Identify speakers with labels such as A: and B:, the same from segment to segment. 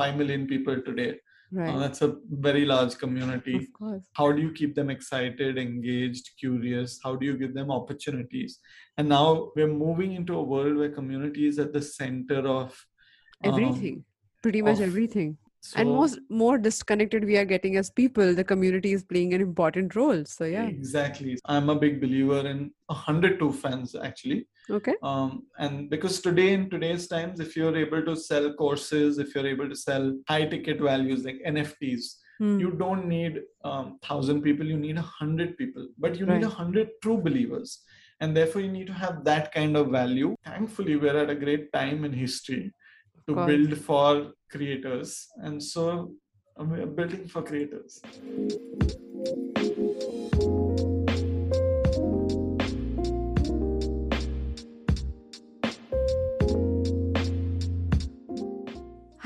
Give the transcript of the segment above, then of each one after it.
A: 5 million people today. Uh,
B: Right.
A: that's a very large community.
B: Of course.
A: How do you keep them excited, engaged, curious? How do you give them opportunities? And now we're moving into a world where community is at the center of um,
B: Everything. Pretty much
A: of-
B: everything. And
A: so-
B: most more disconnected we are getting as people, the community is playing an important role. So yeah.
A: Exactly. I'm a big believer in 102 fans actually.
B: Okay.
A: Um, and because today, in today's times, if you're able to sell courses, if you're able to sell high ticket values like NFTs,
B: Hmm.
A: you don't need um, thousand people, you need a hundred people, but you need a hundred true believers. And therefore, you need to have that kind of value. Thankfully, we're at a great time in history to
B: course.
A: build for creators. And so uh, we're building for creators.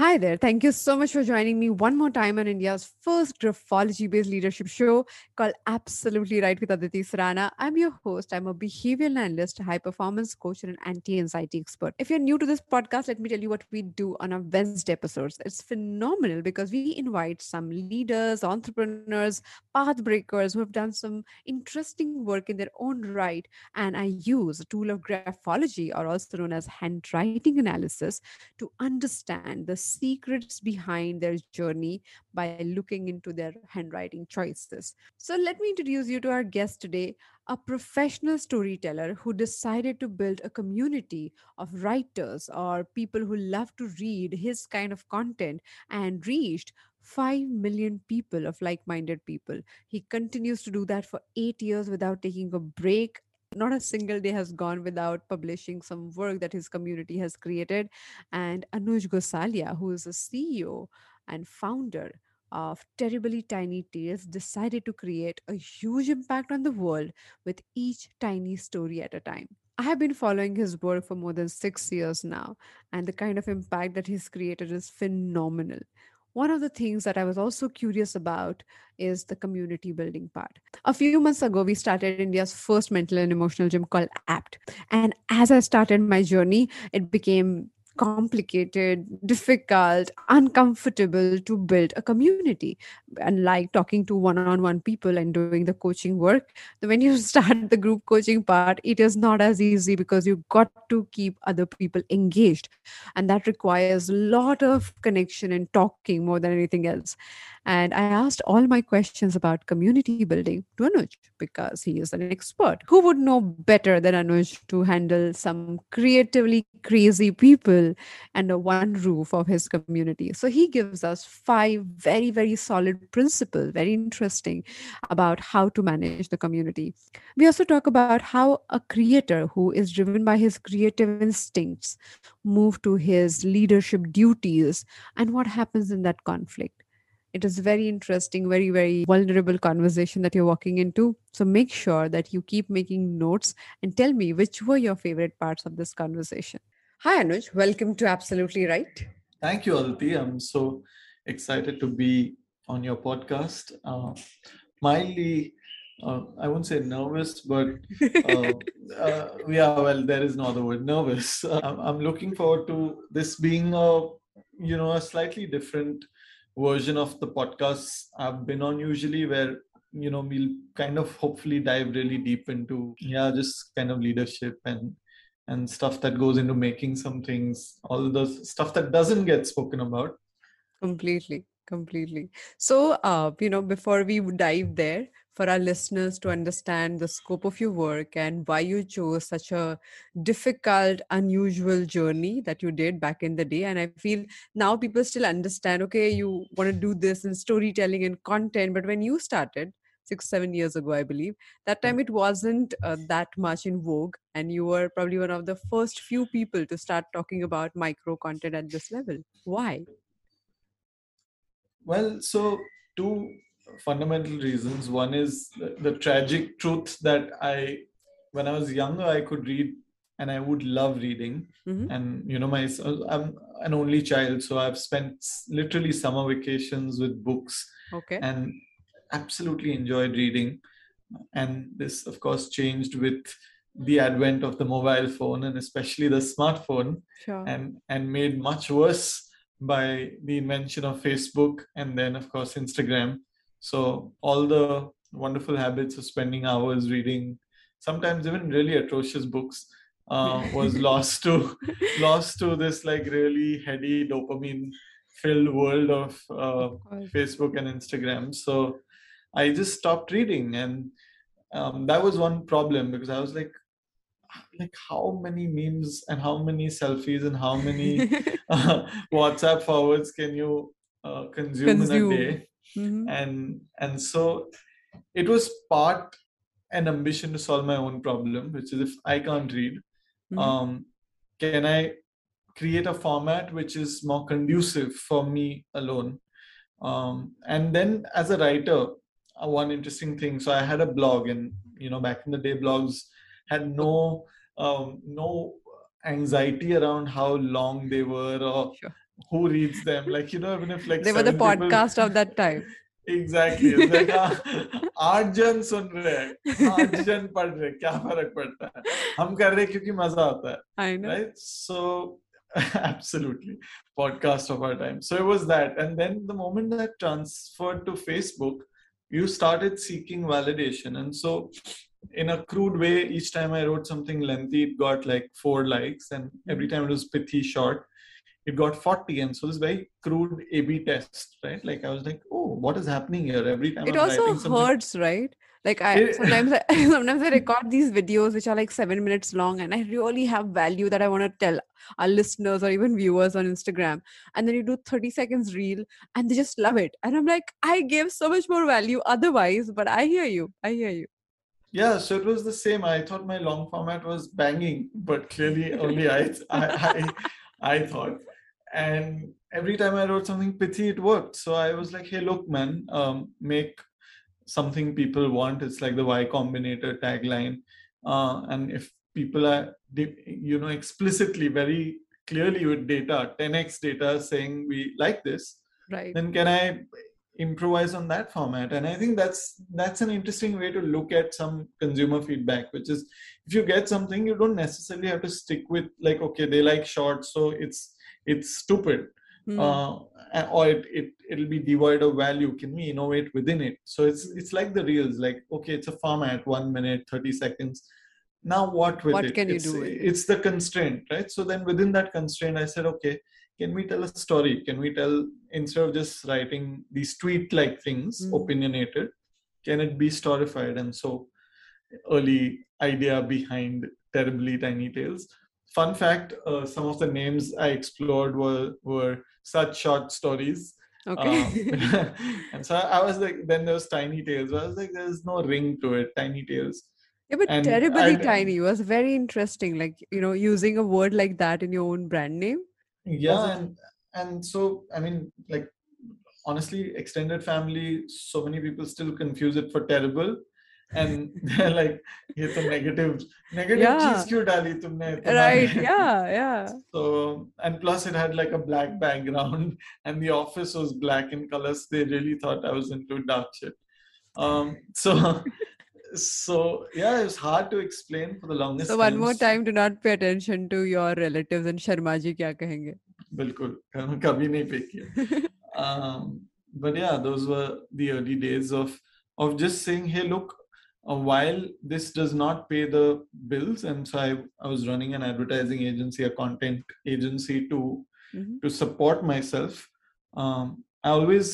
B: Hi there. Thank you so much for joining me one more time on India's first graphology based leadership show called Absolutely Write with Aditi Surana. I'm your host. I'm a behavioral analyst, high performance coach, and an anti anxiety expert. If you're new to this podcast, let me tell you what we do on our Wednesday episodes. It's phenomenal because we invite some leaders, entrepreneurs, path breakers who have done some interesting work in their own right. And I use a tool of graphology, or also known as handwriting analysis, to understand the secrets behind their journey by looking into their handwriting choices. So, let me introduce you to our guest today, a professional storyteller who decided to build a community of writers or people who love to read his kind of content and reached 5 million people of like minded people. He continues to do that for eight years without taking a break not a single day has gone without publishing some work that his community has created. And Anuj Gosalia, who is a CEO and founder of Terribly Tiny Tales, decided to create a huge impact on the world with each tiny story at a time. I have been following his work for more than six years now, and the kind of impact that he's created is phenomenal. One of the things that I was also curious about is the community building part. A few months ago, we started India's first mental and emotional gym called APT. And as I started my journey, it became complicated, difficult, uncomfortable to build a community. And like talking to one on one people and doing the coaching work, when you start the group coaching part, it is not as easy because you've got to keep other people engaged. And that requires a lot of connection and talking more than anything else. And I asked all my questions about community building to Anuj because he is an expert. Who would know better than Anuj to handle some creatively crazy people under one roof of his community? So he gives us five very, very solid principles, very interesting about how to manage the community. We also talk about how a creator who is driven by his creative instincts move to his leadership duties and what happens in that conflict it is very interesting very very vulnerable conversation that you're walking into so make sure that you keep making notes and tell me which were your favorite parts of this conversation hi anuj welcome to absolutely right
A: Thank you, Aditi. I'm so excited to be on your podcast. Uh, mildly, uh, I won't say nervous, but uh, uh, yeah, well, there is no other word. Nervous. I'm, I'm looking forward to this being a, you know, a slightly different version of the podcasts I've been on usually, where you know we'll kind of hopefully dive really deep into yeah, just kind of leadership and and stuff that goes into making some things, all the stuff that doesn't get spoken about.
B: completely completely so uh you know before we dive there for our listeners to understand the scope of your work and why you chose such a difficult unusual journey that you did back in the day. And i feel now people still understand okay you want to do this in storytelling and content. But when you started six seven years ago i believe that time it wasn't uh, that much in vogue and you were probably one of the first few people to start talking about micro content at this level. Why?
A: Well, so two fundamental reasons. One is the, the tragic truth that I, when I was younger, I could read and I would love reading.
B: Mhm.
A: And, you know, my, I'm an only child, so I've spent literally summer vacations with books
B: okay
A: and absolutely enjoyed reading. And this, of course, changed with the advent of the mobile phone and especially the smartphone
B: sure
A: and and made much worse by the invention of Facebook and then, of course, Instagram. So all the wonderful habits of spending hours reading, sometimes even really atrocious books, uh, was lost to lost to this like really heady dopamine filled world of, uh,
B: Of.
A: Facebook and Instagram. So I just stopped reading, and um, that was one problem because I was like, like how many memes and how many selfies and how many uh, WhatsApp forwards can you uh, consume,
B: Consume.
A: in a day?
B: Mhm.
A: And and so it was part an ambition to solve my own problem, which is if I can't read,
B: Mhm.
A: um, can I create a format which is more conducive for me alone? Um, and then as a writer, uh, one interesting thing. So I had a blog, and you know, back in the day, blogs had no um, no anxiety around how long they were or
B: Sure
A: who reads them. Like you know, even if like
B: they were the
A: seven people-
B: podcast of that time.
A: Exactly exactly. हाँ, आठ जन सुन रहे हैं आठ जन पढ़ रहे हैं क्या फर्क पड़ता है हम कर रहे हैं क्योंकि मजा आता है
B: I know.
A: right so absolutely podcast of our time so it was that and then the moment that transferred to facebook you started seeking validation and so in a crude way each time i wrote something lengthy it got like four likes and every time it was pithy short it got 40 and so this very crude a b test right? Like i was like oh what is happening here? Every time
B: it
A: I'm
B: also
A: something-
B: hurts right? Like i
A: It-
B: sometimes I, sometimes i record these videos which are like seven minutes long and i really have value that i want to tell our listeners or even viewers on instagram. And then you do 30 seconds reel and they just love it. And i'm like i give so much more value otherwise but i hear you. I hear you.
A: Yeah, so it was the same. I thought my long format was banging, but clearly only I, I, I, I thought. And every time I wrote something pithy, it worked. So I was like, hey, look, man, um, make something people want. It's like the Y Combinator tagline. Uh, and if people are, you know, explicitly, very clearly with data, 10x data saying we like this,
B: right
A: then can I improvise on that format? And I think that's that's an interesting way to look at some consumer feedback, which is if you get something, you don't necessarily have to stick with like, okay, they like short, so it's it's stupid.
B: Hmm.
A: Uh, or it, it it'll be devoid of value. Can we innovate within it? So it's it's like the reels, like okay, it's a format, one minute, 30 seconds. Now what with
B: What
A: it?
B: can you
A: it's,
B: do with it?
A: It's the constraint, right? So then within that constraint, I said, okay, can we tell a story can we tell instead of just writing these tweet like things
B: Mm.
A: opinionated can it be storified and so early idea behind terribly tiny tales fun fact uh, some of the names i explored were were such short stories.
B: Okay.
A: Um, and so i was like then there was tiny tales i was like there's no ring to it tiny tales.
B: Yeah but
A: and
B: terribly
A: I-
B: tiny. Was very interesting like you know using a word like that in your own brand name.
A: Yeah and and so i mean like honestly extended family so many people still confuse it for terrible and they're like ये तो negative negative
B: Yeah.
A: चीज क्यों डाली तुमने इतना
B: right
A: में?"
B: yeah yeah
A: so and plus it had like a black background and the office was black in colors they really thought i was into dark shit um so so yeah it was hard to explain for the longest
B: so one more
A: so-
B: time do not pay attention to your relatives and sharma ji kya kahenge
A: बिल्कुल कभी नहीं पे किया um, but yeah those were the early days of of just saying hey look uh, while this does not pay the bills. And so I, I was running an advertising agency a content agency to
B: Mhm.
A: to support myself. Um, i always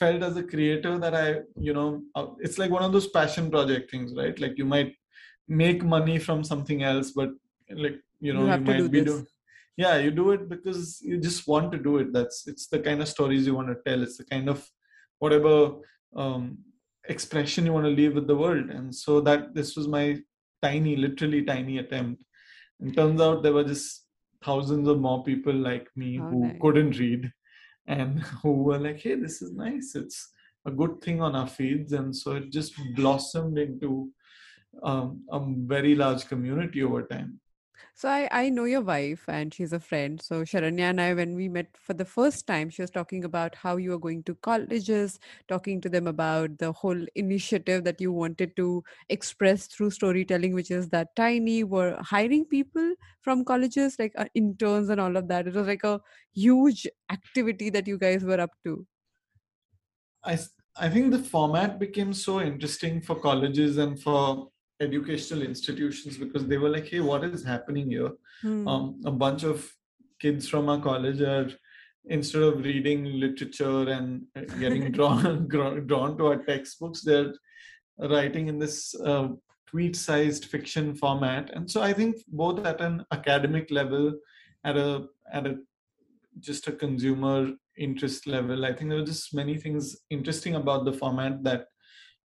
A: felt as a creator that i you know uh, it's like one of those passion project things right? Like you might make money from something else but like you know
B: You
A: you,
B: have to
A: might
B: do
A: be
B: this.
A: doing yeah you do it because you just want to do it. That's it's the kind of stories you want to tell. It's the kind of whatever um, expression you want to leave with the world. And so that this was my tiny literally tiny attempt. And turns out there were just thousands of more people like me
B: How
A: who
B: nice.
A: couldn't read and who were like hey this is nice. It's a good thing on our feeds. And so it just blossomed into um, a very large community over time
B: So I, I know your wife and she's a friend. So Sharanya and I, when we met for the first time, she was talking about how you were going to colleges, talking to them about the whole initiative that you wanted to express through storytelling, which is that tiny were hiring people from colleges, like uh, interns and all of that. It was like a huge activity that you guys were up to.
A: I, I think the format became so interesting for colleges and for educational institutions because they were like, hey, what is happening here?
B: Hmm.
A: Um, a bunch of kids from our college are instead of reading literature and uh, getting drawn drawn to our textbooks, they're writing in this uh, tweet-sized fiction format. And so I think both at an academic level, at a at a just a consumer interest level, I think there were just many things interesting about the format that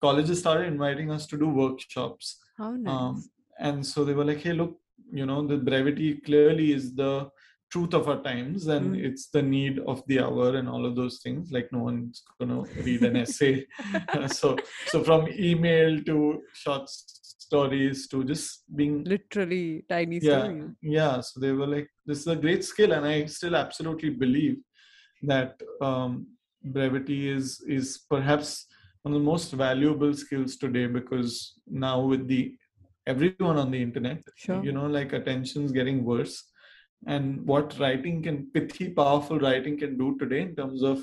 A: colleges started inviting us to do workshops.
B: How nice. Um,
A: and so they were like, hey, look, you know, the brevity clearly is the truth of our times and mm. it's the need of the hour and all of those things like no one's gonna read an essay so so from email to short stories to just being
B: literally tiny
A: yeah yeah so they were like this is a great skill and i still absolutely believe that um, brevity is is perhaps one of the most valuable skills today because now with the everyone on the internet
B: sure.
A: you know like attention's getting worse and what writing can pithy powerful writing can do today in terms of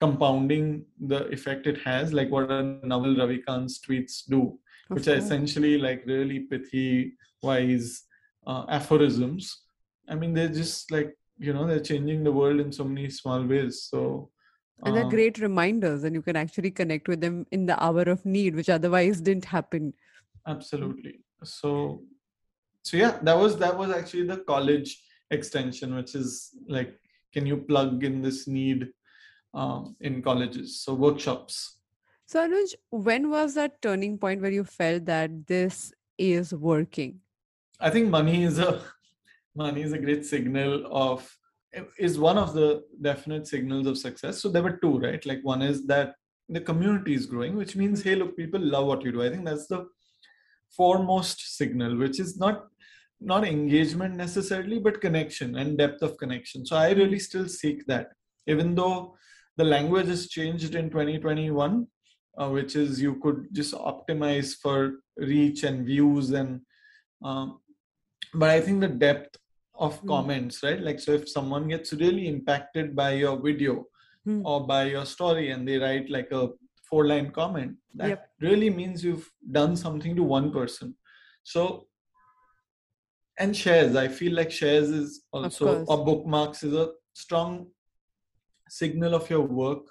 A: compounding the effect it has like what a Naval Ravikant's tweets do of which course. are essentially like really pithy wise uh, aphorisms i mean they're just like you know they're changing the world in so many small ways so
B: and they're um, great reminders and you can actually connect with them in the hour of need which otherwise didn't happen.
A: Absolutely. So so yeah that was that was actually the college extension which is like can you plug in this need um, in colleges? So workshops.
B: So anuj when was that turning point where you felt that this is working?
A: I think money is a money is a great signal of is one of the definite signals of success. So there were two, right? Like one is that the community is growing, which means, hey, look, people love what you do. I think that's the foremost signal, which is not not engagement necessarily, but connection and depth of connection. So I really still seek that, even though the language has changed in 2021, uh, which is you could just optimize for reach and views and um, but I think the depth of mm. comments right like so if someone gets really impacted by your video mm. or by your story and they write like a four line comment that yep. really means you've done something to one person so and shares i feel like shares is also or bookmarks is a strong signal of your work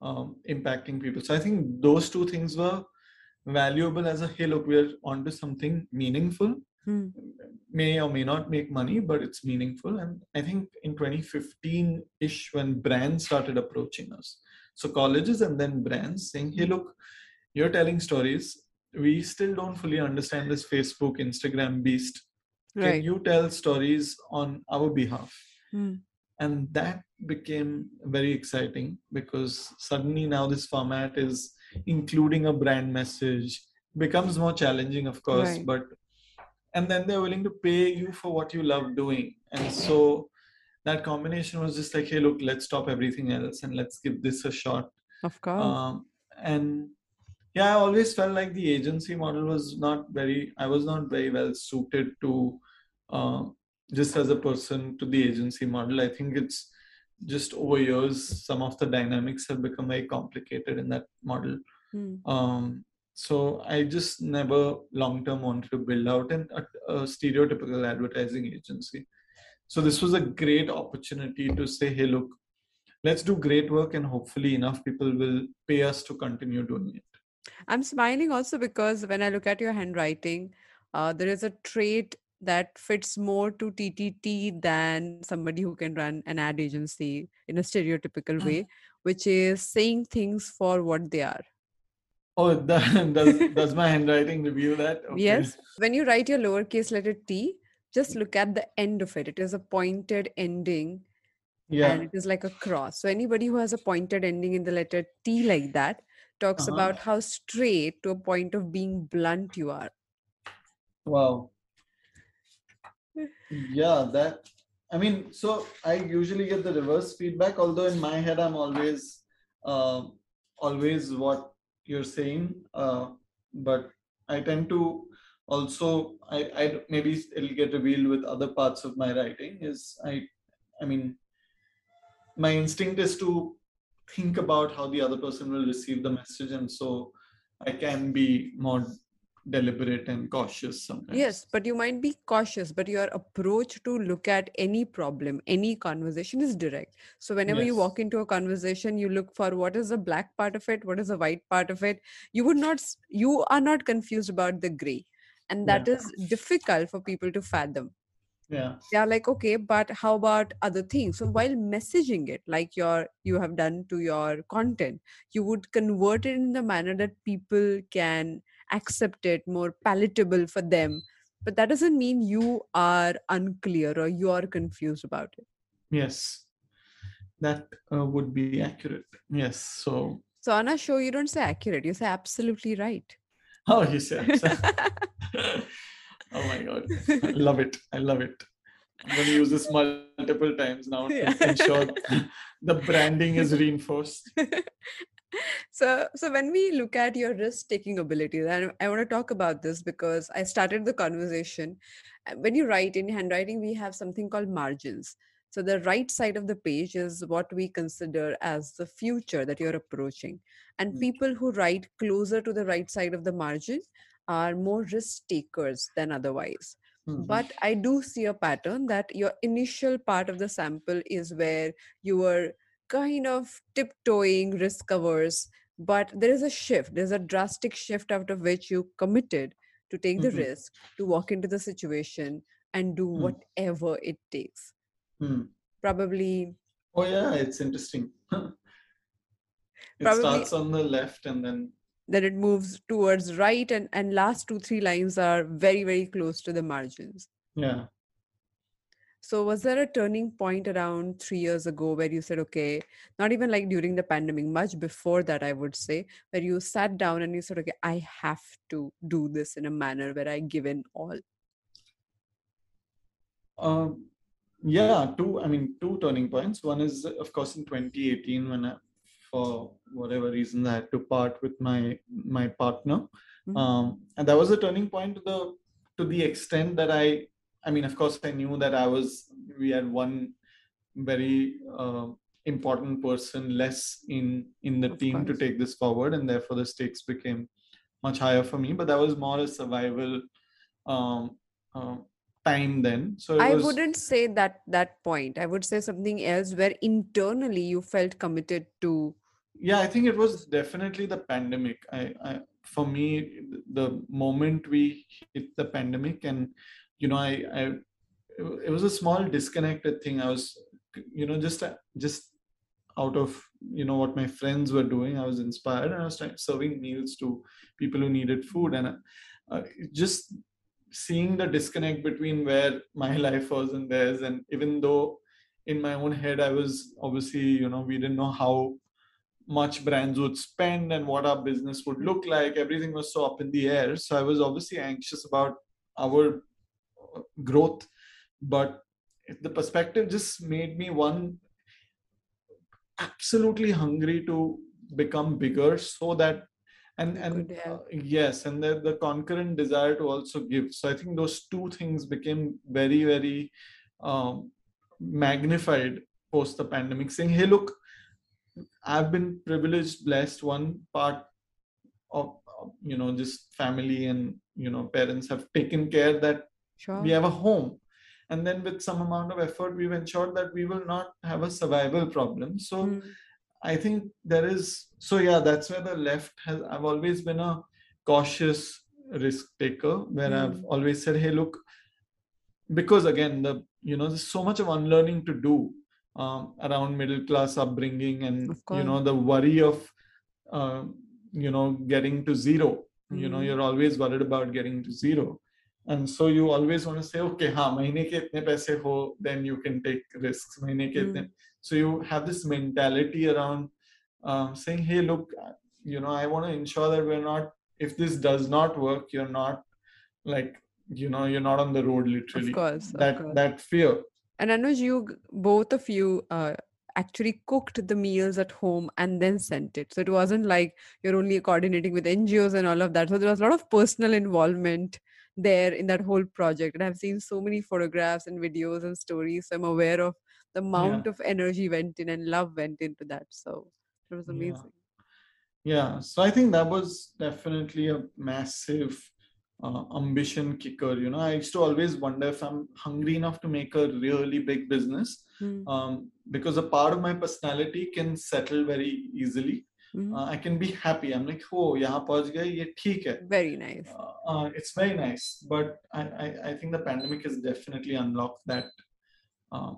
A: um, impacting people so i think those two things were valuable as a hey look we're onto something meaningful
B: hmm.
A: may or may not make money, but it's meaningful. And I think in 2015 ish, when brands started approaching us, so colleges and then brands saying, hey, look, you're telling stories. We still don't fully understand this Facebook, Instagram beast. Right. Can you tell stories on our behalf?
B: Hmm.
A: And that became very exciting because suddenly now this format is including a brand message becomes more challenging of course right. but and then they're willing to pay you for what you love doing. And so that combination was just like hey look let's stop everything else and let's give this a shot.
B: Of course.
A: Um, and yeah i always felt like the agency model was not very i was not very well suited to uh, just as a person to the agency model. I think it's just over years some of the dynamics have become very complicated in that model.
B: Hmm.
A: um, so i just never long term wanted to build out an, a, a, stereotypical advertising agency. So this was a great opportunity to say hey look let's do great work and hopefully enough people will pay us to continue doing it.
B: I'm smiling also because when i look at your handwriting uh, there is a trait that fits more to ttt than somebody who can run an ad agency in a stereotypical way which is saying things for what they are
A: Oh, does, does my handwriting reveal that?
B: Okay. Yes. When you write your lowercase letter t, just look at the end of it. It is a pointed ending.
A: Yeah.
B: And it is like a cross. So anybody who has a pointed ending in the letter T like that talks uh-huh. about how straight to a point of being blunt you are.
A: Wow. yeah that i mean so i usually get the reverse feedback although in my head i'm always uh, always what you're saying uh, but i tend to also I, I maybe it'll get revealed with other parts of my writing is i i mean my instinct is to think about how the other person will receive the message and so i can be more deliberate and cautious sometimes.
B: Yes, but you might be cautious, but your approach to look at any problem, any conversation is direct. So whenever yes. you walk into a conversation, you look for what is the black part of it, what is the white part of it. You would not, you are not confused about the gray. And that yeah. is difficult for people to fathom
A: yeah
B: they are like okay but how about other things so while messaging it like your you have done to your content you would convert it in the manner that people can accept it more palatable for them but that doesn't mean you are unclear or you are confused about it
A: yes that uh, would be accurate yes so
B: so on a show you don't say accurate you say absolutely right
A: oh you said Oh my god. I love it. I love it. I'm going to use this multiple times now to ensure the branding is reinforced.
B: So so when we look at your risk taking abilities and i want to talk about this because i started the conversation when you write in handwriting we have something called margins so the right side of the page is what we consider as the future that you're approaching and hmm. people who write closer to the right side of the margin are more risk takers than otherwise. Mm-hmm. But I do see a pattern that your initial part of the sample is where you were kind of tiptoeing risk averse, but there is a shift. There's a drastic shift out of which you committed to take mm-hmm. the risk, to walk into the situation and do mm. whatever it takes.
A: Mm.
B: Probably.
A: Oh, yeah, it's interesting. it Probably, starts on the left and then
B: then it moves towards right and and last two three lines are very very close to the margins
A: yeah
B: so was there a turning point around 3 years ago where you said okay not even like during the pandemic much before that i would say where you sat down and you said okay i have to do this in a manner where i give in all
A: um yeah two i mean two turning points. One is of course in 2018 when I, for whatever reason I had to part with my my partner, mm-hmm. um, and that was a turning point to the to the extent that I I mean of course I knew that I was we had one very uh, important person less in in the of team course. to take this forward, and therefore the stakes became much higher for me. But that was more a survival. Um, uh, time then so
B: i was... wouldn't say that that point i would say something else where internally you felt committed to
A: yeah i think it was definitely the pandemic I, I for me the moment we hit the pandemic and you know i i it was a small disconnected thing i was you know just just out of you know what my friends were doing i was inspired and i was serving meals to people who needed food and uh, just seeing the disconnect between where my life was and theirs and even though in my own head i was obviously you know we didn't know how much brands would spend and what our business would look like. Everything was so up in the air. So I was obviously anxious about our growth, but the perspective just made me one absolutely hungry to become bigger so that and and uh, yes and the, the concurrent desire to also give so i think those two things became very very um, magnified post the pandemic saying hey look I've been privileged, blessed. One part of you know just family and you know parents have taken care that sure. we have a home, and then with some amount of effort, we've ensured that we will not have a survival problem. So. Mm. I think there is so yeah that's where the left has I've always been a cautious risk taker where mm. I've always said hey look because again the you know there's so much of unlearning to do um, around middle class upbringing and you know the worry of uh, you know getting to 0 mm-hmm. you know mm-hmm. you're always worried about getting to zero and so you always want to say okay ha mahine ke itne paise ho then you can take risks. mahine ke itne mm-hmm. so you have this mentality around um, saying hey look you know i want to ensure that we're not if this does not work you're not like you know you're not on the road literally.
B: Of course of
A: that
B: course.
A: that fear.
B: And anuj you both of you uh, actually cooked the meals at home and then sent it. So it wasn't like you're only coordinating with ngos and all of that. So there was a lot of personal involvement there in that whole project and i've seen so many photographs and videos and stories so i'm aware of the amount of energy went in and love went into that so it was amazing.
A: Yeah so i think that was definitely a massive uh, ambition kicker you know? I used to always wonder if i'm hungry enough to make a really big business
B: Hmm.
A: um, because a part of my personality can settle very easily Uh, i can be happy i'm like oh yahan pahunch gaye ye theek hai
B: very nice
A: uh, uh, it's very nice but I, I i think the pandemic has definitely unlocked that uh,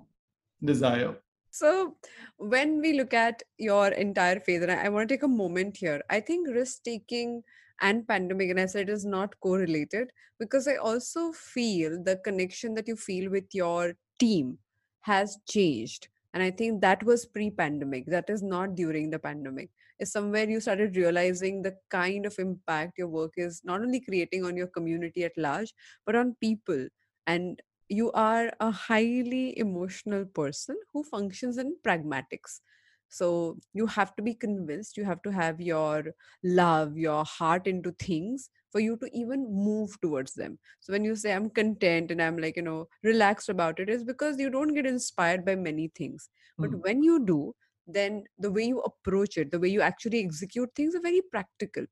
A: desire
B: So, when we look at your entire phase, and I, I want to take a moment here, I think risk taking and pandemic, and I said is not correlated because I also feel the connection that you feel with your team has changed. And I think that was pre pandemic, that is not during the pandemic. Is somewhere you started realizing the kind of impact your work is not only creating on your community at large, but on people. And you are a highly emotional person who functions in pragmatics so you have to be convinced you have to have your love your heart into things for you to even move towards them so when you say i'm content and i'm like you know relaxed about it is because you don't get inspired by many things but
A: Hmm.
B: when you do then the way you approach it the way you actually execute things are very practical.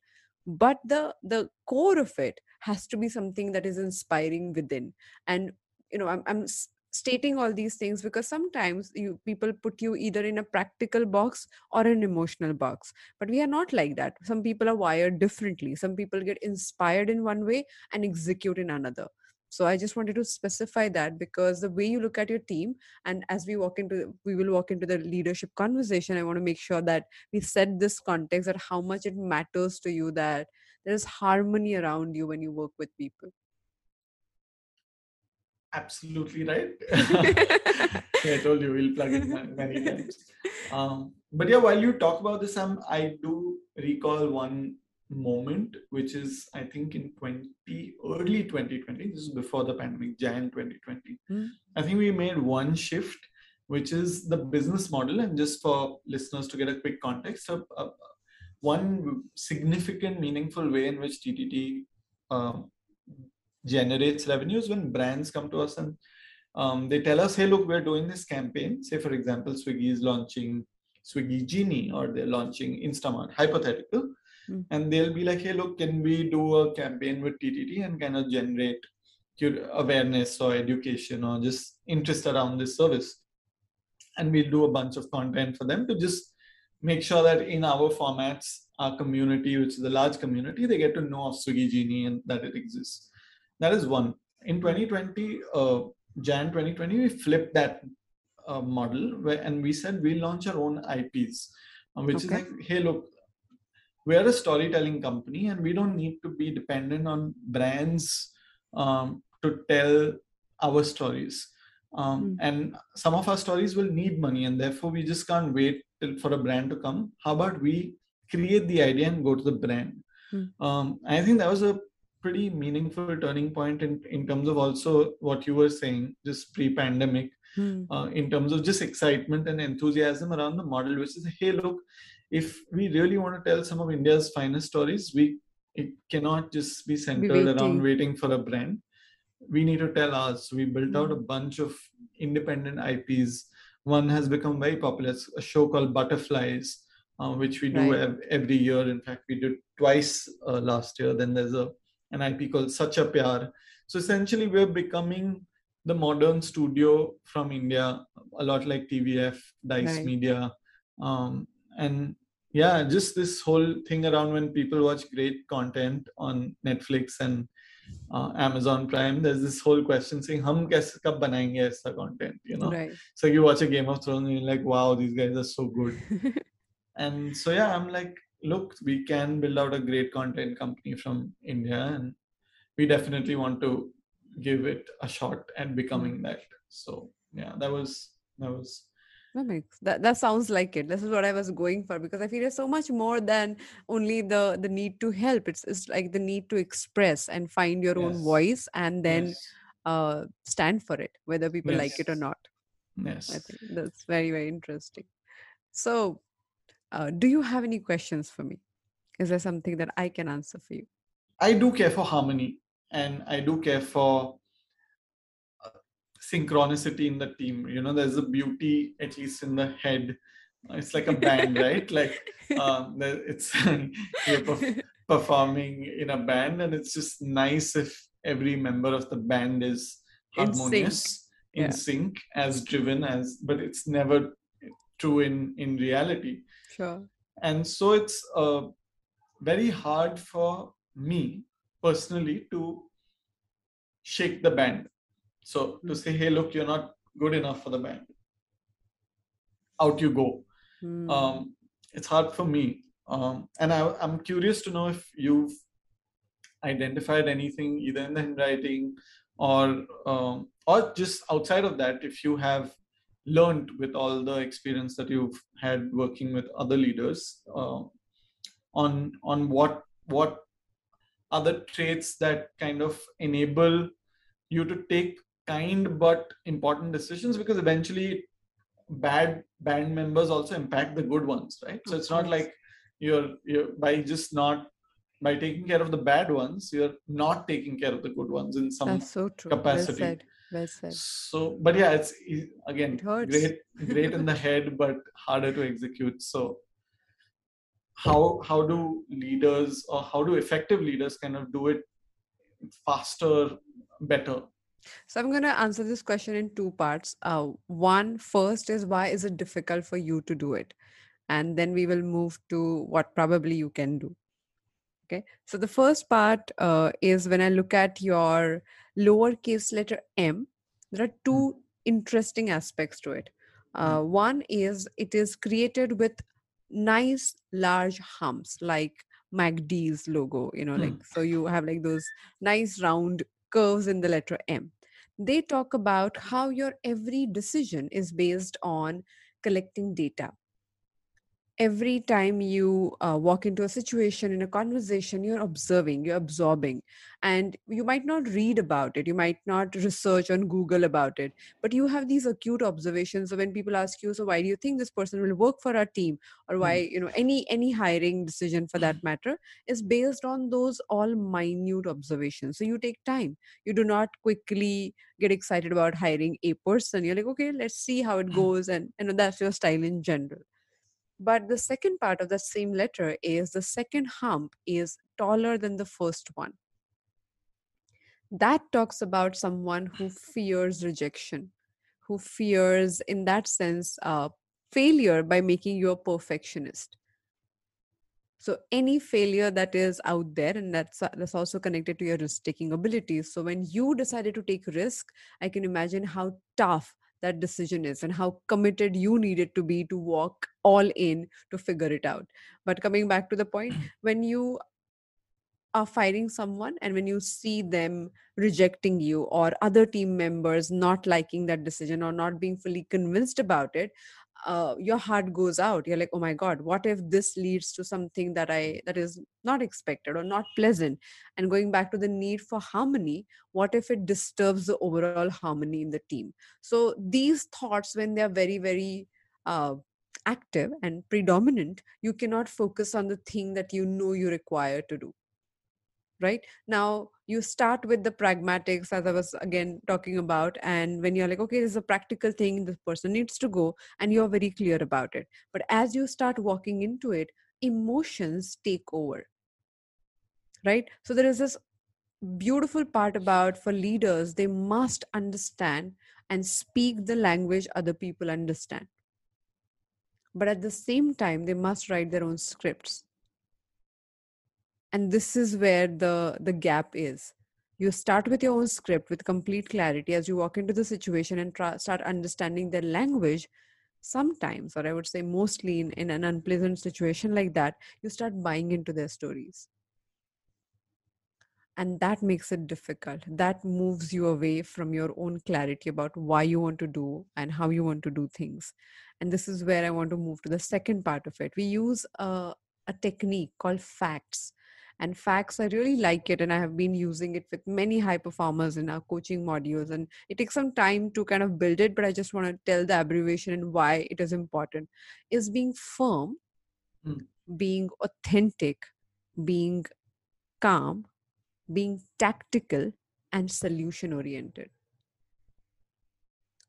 B: But the the core of it has to be something that is inspiring within. And you know i'm, I'm stating all these things because sometimes you people put you either in a practical box or an emotional box. But we are not like that. Some people are wired differently. Some people get inspired in one way and execute in another so i just wanted to specify that because the way you look at your team and as we walk into we will walk into the leadership conversation i want to make sure that we set this context that how much it matters to you that there's harmony around you when you work with people.
A: Absolutely right. Yeah, i told you we'll plug in many times. Um, but yeah while you talk about this um, i do recall one moment which is i think in 20 early 2020 this is before the pandemic jan 2020
B: Hmm.
A: i think we made one shift which is the business model and just for listeners to get a quick context of uh, one significant meaningful way in which ttt um, generates revenues when brands come to us and um, they tell us, hey, look, we're doing this campaign. Say, for example, Swiggy is launching Swiggy Genie or they're launching Instamart, hypothetical.
B: Mm.
A: And they'll be like, hey, look, can we do a campaign with TTT and kind of generate awareness or education or just interest around this service? And we'll do a bunch of content for them to just make sure that in our formats, our community, which is a large community, they get to know of Swiggy Genie and that it exists. That is one. In 2020, uh, Jan 2020, we flipped that uh, model where, and we said we launch our own IPs, uh, which is like, hey, look, we're a storytelling company and we don't need to be dependent on brands um, to tell our stories. Um,
B: Mm.
A: And some of our stories will need money, and therefore we just can't wait till, for a brand to come. How about we create the idea and go to the brand?
B: Mm.
A: Um, I think that was a pretty meaningful turning point in, in terms of also what you were saying, just pre pandemic,
B: Hmm.
A: uh, in terms of just excitement and enthusiasm around the model, which is hey, look, if we really want to tell some of India's finest stories, we it cannot just be centered
B: waiting.
A: around waiting for a brand. We need to tell ours. We built out a
B: Mm.
A: bunch of independent IPs. One has become very popular. It's a show called Butterflies, uh, which we do
B: Right.
A: ev- every year. In fact, we did twice uh, last year. Then there's a an IP called Sacha Pyar. So essentially, we're becoming the modern studio from India, a lot like TVF, Dice
B: Right.
A: Media, um, and yeah just this whole thing around when people watch great content on netflix and uh, amazon prime there's this whole question saying hum kaise kab banayenge aisa content? You know?
B: Right.
A: so you watch a game of thrones and you're like wow these guys are so good. And so yeah i'm like look we can build out a great content company from india and we definitely want to give it a shot at becoming hmm. that. So yeah that was that was
B: that makes that that sounds like it. This is what i was going for because i feel it's so much more than only the the need to help. It's, it's like the need to express and find your own voice and then
A: yes.
B: uh stand for it whether people like it or not.
A: Yes.
B: I think that's very very interesting. So uh, do you have any questions for me? Is there something that i can answer for you?
A: I do care for harmony and I do care for synchronicity in the team. You know, there's a beauty, at least in the head. It's like a band, right? Like um, it's you're perf- performing in a band, and it's just nice if every member of the band is
B: In sync.
A: harmonious, in
B: Yeah.
A: sync, as driven as. But it's never true in in reality
B: sure
A: and so it's uh, very hard for me personally to shake the band so to say hey look you're not good enough for the band out you go.
B: Hmm.
A: um, it's hard for me. Um, and I, i'm curious to know if you've identified anything either in the handwriting or um, or just outside of that if you have learned with all the experience that you've had working with other leaders uh, on on what what other traits that kind of enable you to take kind but important decisions because eventually bad band members also impact the good ones right? So it's not like you're you're by just not by taking care of the bad ones you're not taking care of the good ones in some
B: so true.
A: Capacity.
B: well said. Well said.
A: So but yeah it's again
B: It
A: great great in the head but harder to execute. So how how do leaders or how do effective leaders kind of do it faster better
B: So I'm going to answer this question in two parts. Uh, one, first is why is it difficult for you to do it? And then we will move to what probably you can do. Okay. So the first part uh, is when I look at your lowercase letter m, there are two interesting aspects to it. Uh, one is it is created with nice large humps like McD's logo, you know,
A: Hmm.
B: like so you have like those nice round curves in the letter M. They talk about how your every decision is based on collecting data. Every time you uh, walk into a situation in a conversation, you're observing, you're absorbing, and you might not read about it, you might not research on Google about it, but you have these acute observations. So when people ask you, so why do you think this person will work for our team, or hmm. why you know any any hiring decision for that hmm. matter is based on those all minute observations. So you take time. You do not quickly get excited about hiring a person. You're like, okay, let's see how it hmm. goes, and you know that's your style in general. But the second part of that same letter is the second hump is taller than the first one. That talks about someone who fears rejection, who fears, in that sense, uh, failure by making you a perfectionist. So any failure that is out there, and that's that's also connected to your risk-taking abilities. So when you decided to take risk, I can imagine how tough that decision is and how committed you needed to be to walk all in to figure it out. But coming back to the point, mm-hmm. when you are firing someone and when you see them rejecting you or other team members not liking that decision or not being fully convinced about it uh, your heart goes out. You're like oh my god what if this leads to something that i that is not expected or not pleasant? And going back to the need for harmony what if it disturbs the overall harmony in the team? So these thoughts when they are very very uh, active and predominant you cannot focus on the thing that you know you require to do right? Now you start with the pragmatics as i was again talking about and when you're like okay this is a practical thing this person needs to go and you're very clear about it. But as you start walking into it emotions take over. Right? So there is this beautiful part about for leaders they must understand and speak the language other people understand. But at the same time they must write their own scripts and this is where the the gap is. You start with your own script with complete clarity as you walk into the situation and start understanding their language. Sometimes or i would say mostly in, in an unpleasant situation like that you start buying into their stories. And that makes it difficult. That moves you away from your own clarity about why you want to do and how you want to do things. And this is where i want to move to the second part of it. We use a, a technique called facts and facts i really like it and i have been using it with many high performers in our coaching modules and it takes some time to kind of build it but i just want to tell the abbreviation and why it is important is being firm mm. being authentic being calm being tactical and solution oriented.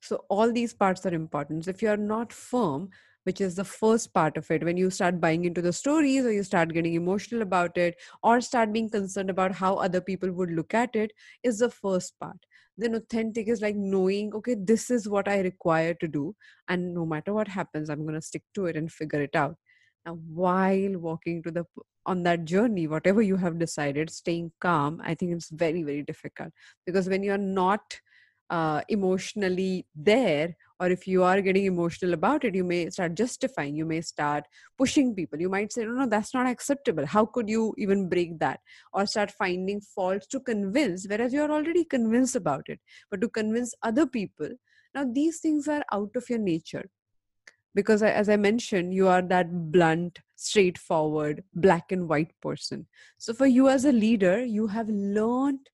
B: So, all these parts are important. If you're not firm, which is the first part of it, when you start buying into the stories or you start getting emotional about it or start being concerned about how other people would look at it, is the first part. Then, authentic is like knowing, okay, this is what I require to do. And no matter what happens, I'm going to stick to it and figure it out. Now, while walking to the on that journey whatever you have decided staying calm i think it's very very difficult because when you're not uh, emotionally there or if you are getting emotional about it you may start justifying you may start pushing people. You might say no no that's not acceptable. How could you even break that? Or start finding faults to convince whereas you're already convinced about it. But to convince other people now these things are out of your nature. Because as i mentioned you are that blunt straightforward black and white person. So for you as a leader you have learned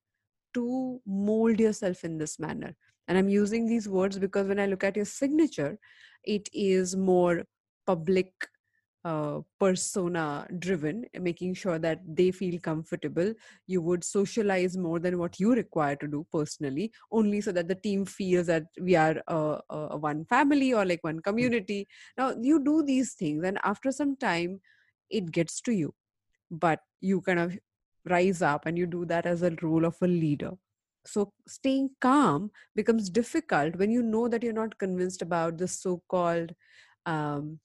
B: to mold yourself in this manner and i'm using these words because when i look at your signature it is more public uh, persona driven making sure that they feel comfortable. You would socialize more than what you require to do personally only so that the team feels that we are a, one family or like one hmm. community. Now you do these things and after some time it gets to you. But you kind of rise up and you do that as a role of a leader so staying calm becomes difficult when you know that you're not convinced about the so-called um,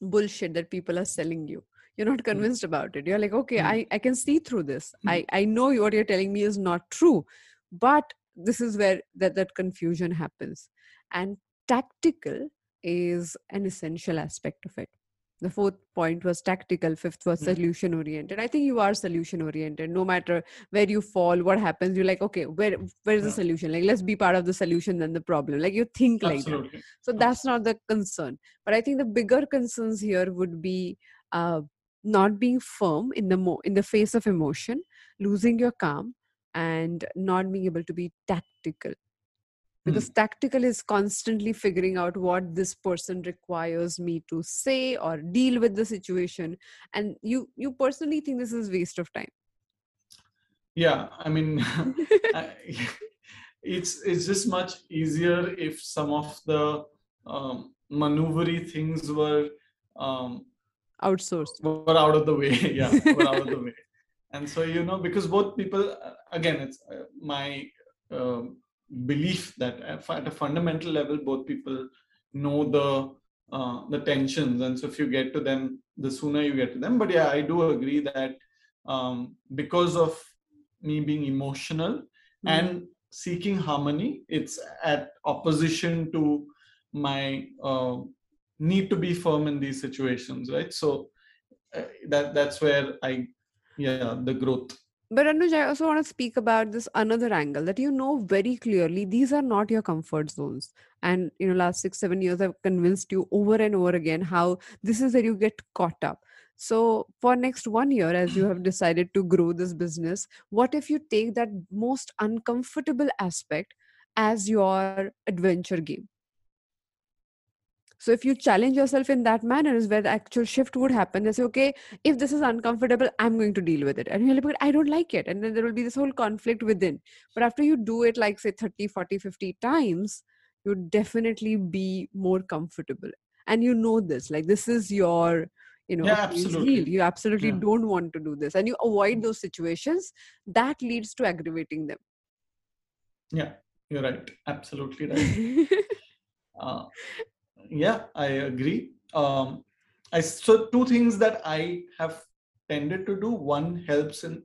B: bullshit that people are selling you you're not hmm. convinced about it you're like okay mm. I, I can see through this mm. i i know what you're telling me is not true but this is where that that confusion happens and tactical is an essential aspect of it the fourth point was tactical fifth was mm. solution oriented i think you are solution oriented no matter where you fall what happens you're like okay where where's yeah. the solution like let's be part of the solution than the problem like you think Absolutely. like that so that's not the concern but i think the bigger concerns here would be uh, not being firm in the mo- in the face of emotion losing your calm and not being able to be tactical because hmm. tactical is constantly figuring out what this person requires me to say or deal with the situation and you you personally think this is waste of time.
A: Yeah i mean it's it's just much easier if some of the um, maneuvery things were um,
B: outsourced.
A: were out of the way. Yeah were out of the way. And so you know because both people uh, again it's uh, my um, belief that at a fundamental level both people know the uh, the tensions. And so if you get to them the sooner you get to them. But yeah i do agree that um, because of me being emotional mm-hmm. and seeking harmony it's at opposition to my uh, need to be firm in these situations right? So uh, that that's where i yeah the growth
B: but Anuj, I also want to speak about this another angle that you know very clearly these are not your comfort zones. And you know, last six, seven years I've convinced you over and over again how this is where you get caught up. So for next one year, as you have decided to grow this business, what if you take that most uncomfortable aspect as your adventure game? So if you challenge yourself in that manner is where the actual shift would happen. They say, okay, if this is uncomfortable, I'm going to deal with it. And you're like, but I don't like it. And then there will be this whole conflict within. But after you do it like say 30, 40, 50 times, you definitely be more comfortable. And you know this, like this is your, you know,
A: yeah, absolutely.
B: You absolutely yeah. don't want to do this. And you avoid those situations that leads to aggravating them.
A: Yeah, you're right. Absolutely right. uh, yeah i agree. Um i so two things that i have tended to do. One helps in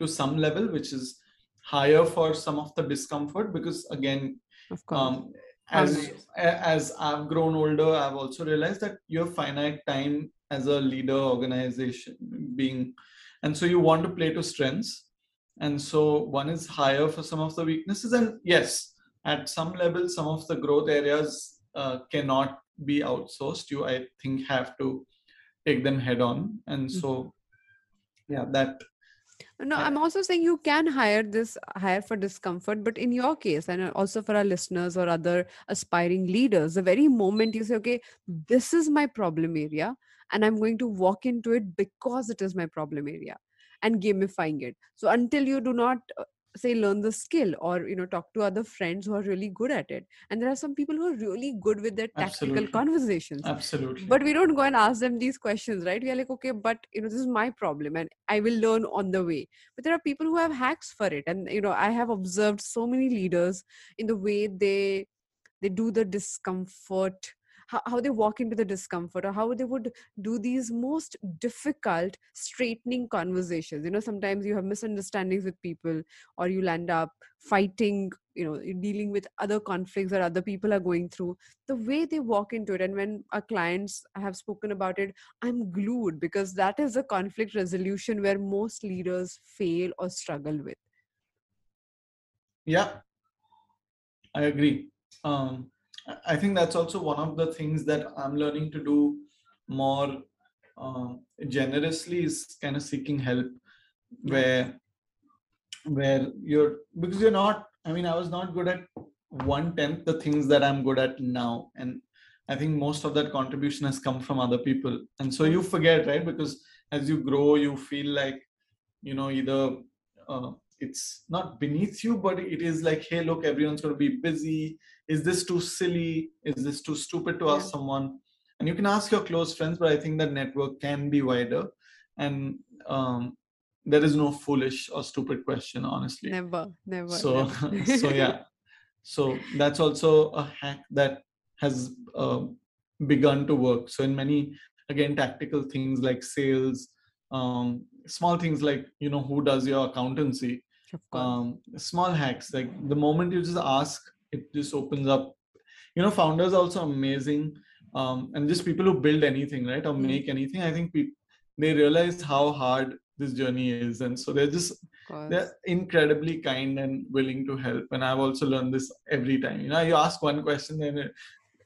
A: to some level which is higher for some of the discomfort because again um, as as i've grown older i've also realized that you have finite time as a leader organization being and so you want to play to strengths. And so one is higher for some of the weaknesses. And yes at some level some of the growth areas uh, cannot be outsourced you i think have to take them head on and
B: Mm-hmm.
A: so yeah that
B: No, I'm also saying you can hire this hire for discomfort, but in your case, and also for our listeners or other aspiring leaders, the very moment you say, okay, this is my problem area, and I'm going to walk into it because it is my problem area and gamifying it. So until you do not uh, say learn the skill or you know talk to other friends who are really good at it. And there are some people who are really good with their tactical
A: Absolutely.
B: conversations.
A: Absolutely.
B: But we don't go and ask them these questions right? We are like okay but you know this is my problem and i will learn on the way. But there are people who have hacks for it. And you know i have observed so many leaders in the way they they do the discomfort how, how they walk into the discomfort or how they would do these most difficult straightening conversations. You know sometimes you have misunderstandings with people or you'll end up fighting you know dealing with other conflicts that other people are going through. The way they walk into it and when our clients have spoken about it i'm glued because that is a conflict resolution where most leaders fail or struggle with.
A: Yeah. I agree. Um I- think that's also one of the things that i'm learning to do more um, generously is kind of seeking help where where you're because you're not i mean i was not good at one tenth the things that i'm good at now. And i think most of that contribution has come from other people. And so you forget right? Because as you grow you feel like you know either uh, it's not beneath you but it is like hey look everyone's going to be busy. Is this too silly? Is this too stupid to ask
B: Yeah.
A: someone? And you can ask your close friends but i think that network can be wider. And um, there is no foolish or stupid question honestly.
B: Never never
A: so
B: never.
A: so yeah. So that's also a hack that has uh, begun to work. So in many again tactical things like sales um, small things like you know who does your accountancy um, small hacks like the moment you just ask it just opens up. You know founders are also amazing um, and just people who build anything right or
B: Mm.
A: make anything i think people they realize how hard this journey is and so they're just they're incredibly kind and willing to help and i've also learned this every time. You know you ask one question and it,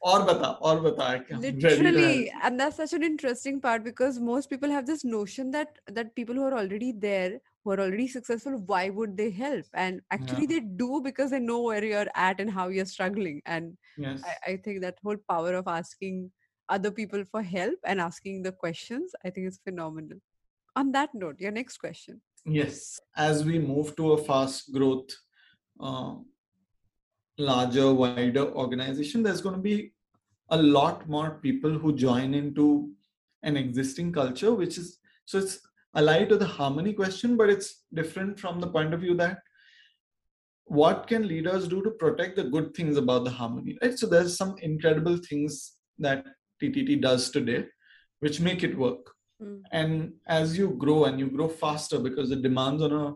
A: or bata or bata I'm ready to
B: literally and that's such an interesting part because most people have this notion that that people who are already there who are already successful why would they help? And actually
A: Yeah.
B: they do because they know where you're at and how you're struggling. And
A: yes.
B: I, I think that whole power of asking other people for help and asking the questions i think is phenomenal. On that note your next question.
A: Yes. As we move to a fast growth uh, larger wider organization there's going to be a lot more people who join into an existing culture which is so it's allied to the harmony question but it's different from the point of view that what can leaders do to protect the good things about the harmony right? So there's some incredible things that ttt does today which make it work.
B: Mm.
A: and as you grow and you grow faster because the demands on a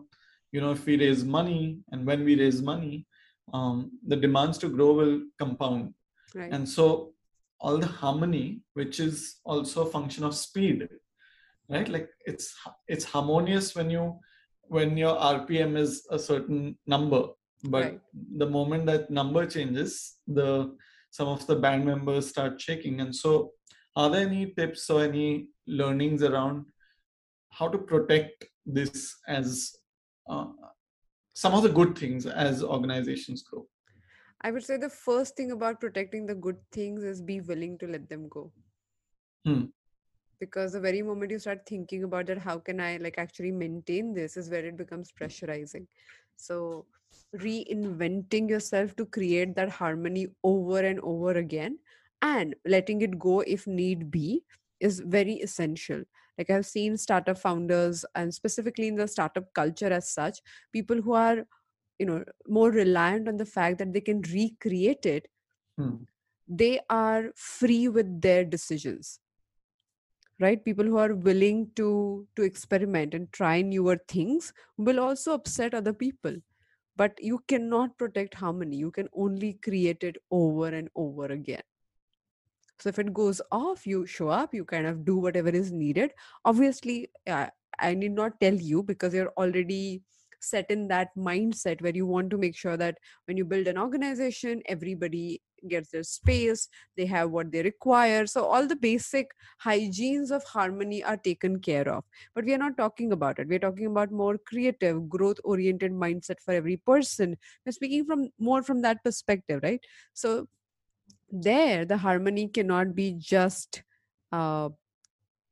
A: you know if we raise money and when we raise money um, the demands to grow will compound.
B: Right.
A: And so all the harmony which is also a function of speed right? Like it's it's harmonious when you when your rpm is a certain number. But
B: Right.
A: the moment that number changes the some of the band members start shaking. And so are there any tips or any learnings around how to protect this as uh, some of the good things as organizations grow?
B: I would say the first thing about protecting the good things is be willing to let them go.
A: Hmm.
B: Because the very moment you start thinking about that how can i like actually maintain this is where it becomes pressurizing. So reinventing yourself to create that harmony over and over again and letting it go if need be is very essential. Like i've seen startup founders and specifically in the startup culture as such people who are you know more reliant on the fact that they can recreate it
A: Hmm.
B: they are free with their decisions right? People who are willing to to experiment and try newer things will also upset other people. But you cannot protect harmony. You can only create it over and over again. So if it goes off you show up you kind of do whatever is needed. Obviously uh, i need not tell you because you're already set in that mindset where you want to make sure that when you build an organization everybody gets their space they have what they require. So all the basic hygienes of harmony are taken care of. But we are not talking about it. We're talking about more creative growth oriented mindset for every person. We're speaking from more from that perspective right? So there the harmony cannot be just uh,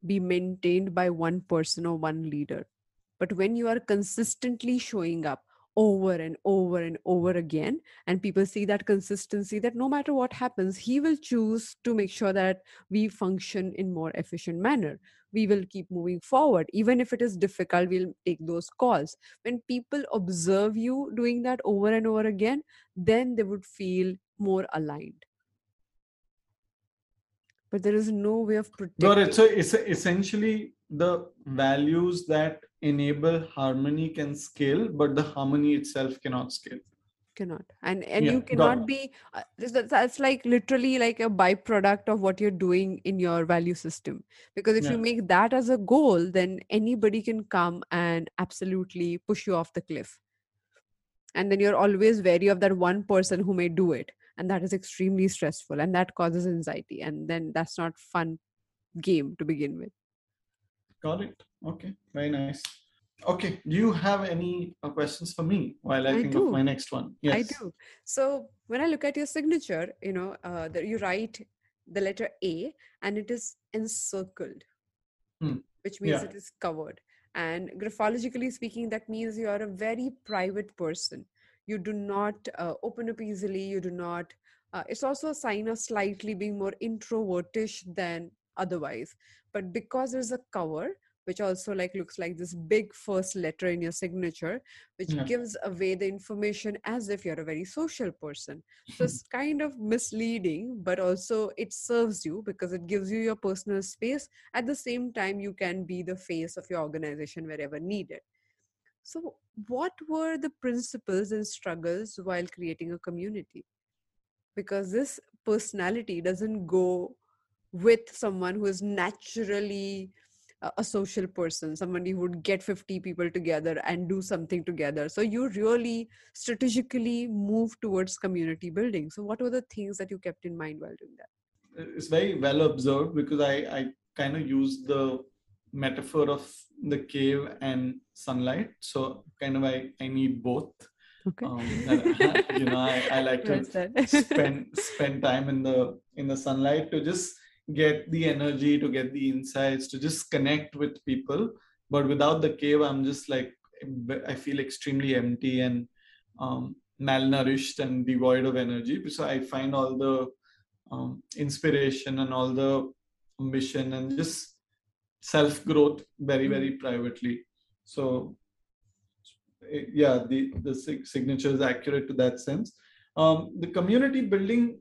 B: be maintained by one person or one leader. But when you are consistently showing up over and over and over again and people see that consistency that no matter what happens he will choose to make sure that we function in more efficient manner. We will keep moving forward. Even if it is difficult we'll take those calls. When people observe you doing that over and over again then they would feel more aligned. But there is no way of protecting
A: got it. so it's essentially the values that enable harmony can scale but the harmony itself cannot scale.
B: Cannot. And and yeah, you cannot be uh, that's like literally like a byproduct of what you're doing in your value system. Because if yeah. you make that as a goal then anybody can come and absolutely push you off the cliff. And then you're always wary of that one person who may do it. And that is extremely stressful and that causes anxiety. And then that's not fun game to begin with.
A: Got it okay very nice Okay. Do you have any uh, questions for me while I, I think do. of my next one?
B: Yes. I do. So when I look at your signature, you know, uh, that you write the letter A and it is encircled, hmm. which means yeah. it is covered. And graphologically speaking, that means you are a very private person. You do not uh, open up easily. You do not. Uh, it's also a sign of slightly being more introvertish than otherwise. But because there's a cover, which also like looks like this big first letter in your signature which yeah. gives away the information as if you're a very social person. So hmm. it's kind of misleading but also it serves you because it gives you your personal space. At the same time you can be the face of your organization wherever needed. So what were the principles and struggles while creating a community? Because this personality doesn't go with someone who is naturally a social person somebody who would get 50 people together and do something together. So you really strategically move towards community building. So what were the things that you kept in mind while doing that?
A: It's very well observed because i i kind of use the metaphor of the cave and sunlight. So kind of i i need both.
B: Okay. Um,
A: you know I, I like to spend spend time in the in the sunlight to just get the energy to get the insights to just connect with people. But without the cave i'm just like i feel extremely empty and um, malnourished and devoid of energy. So i find all the um, inspiration and all the mission and just self growth very very privately. So yeah the the signature is accurate to that sense. Um, the community building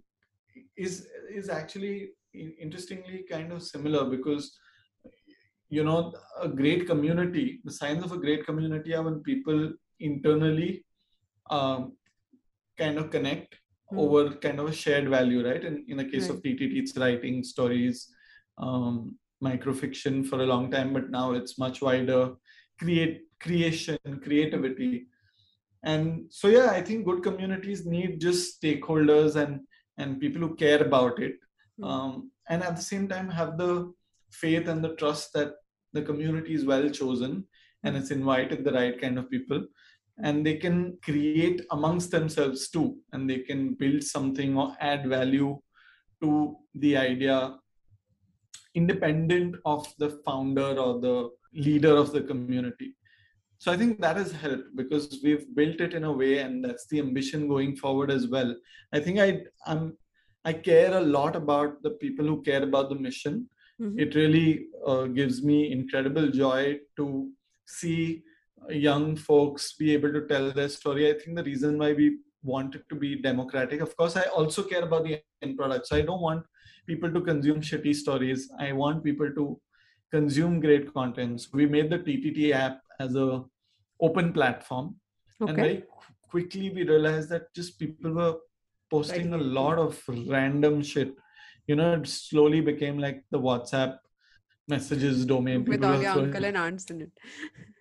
A: is is actually interestingly kind of similar because you know a great community the signs of a great community are when people internally um, kind of connect mm. over kind of a shared value right and in the case right. of ttt it's writing stories um, microfiction for a long time but now it's much wider create creation creativity and so yeah i think good communities need just stakeholders and and people who care about it. Um, and at the same time have the faith and the trust that the community is well chosen and it's invited the right kind of people. And they can create amongst themselves too and they can build something or add value to the idea independent of the founder or the leader of the community. So i think that has helped because we've built it in a way and that's the ambition going forward as well. I think i i'm I care a lot about the people who care about the mission. Mm-hmm. It really uh, gives me incredible joy to see young folks be able to tell their story. I think the reason why we want it to be democratic, of course, I also care about the end product. So I don't want people to consume shitty stories. I want people to consume great content. So we made the TTT app as a open platform, okay. and very quickly we realized that just people were posting a lot of random shit you know it slowly became like the whatsapp messages domain.
B: With all your uncle and aunts in it.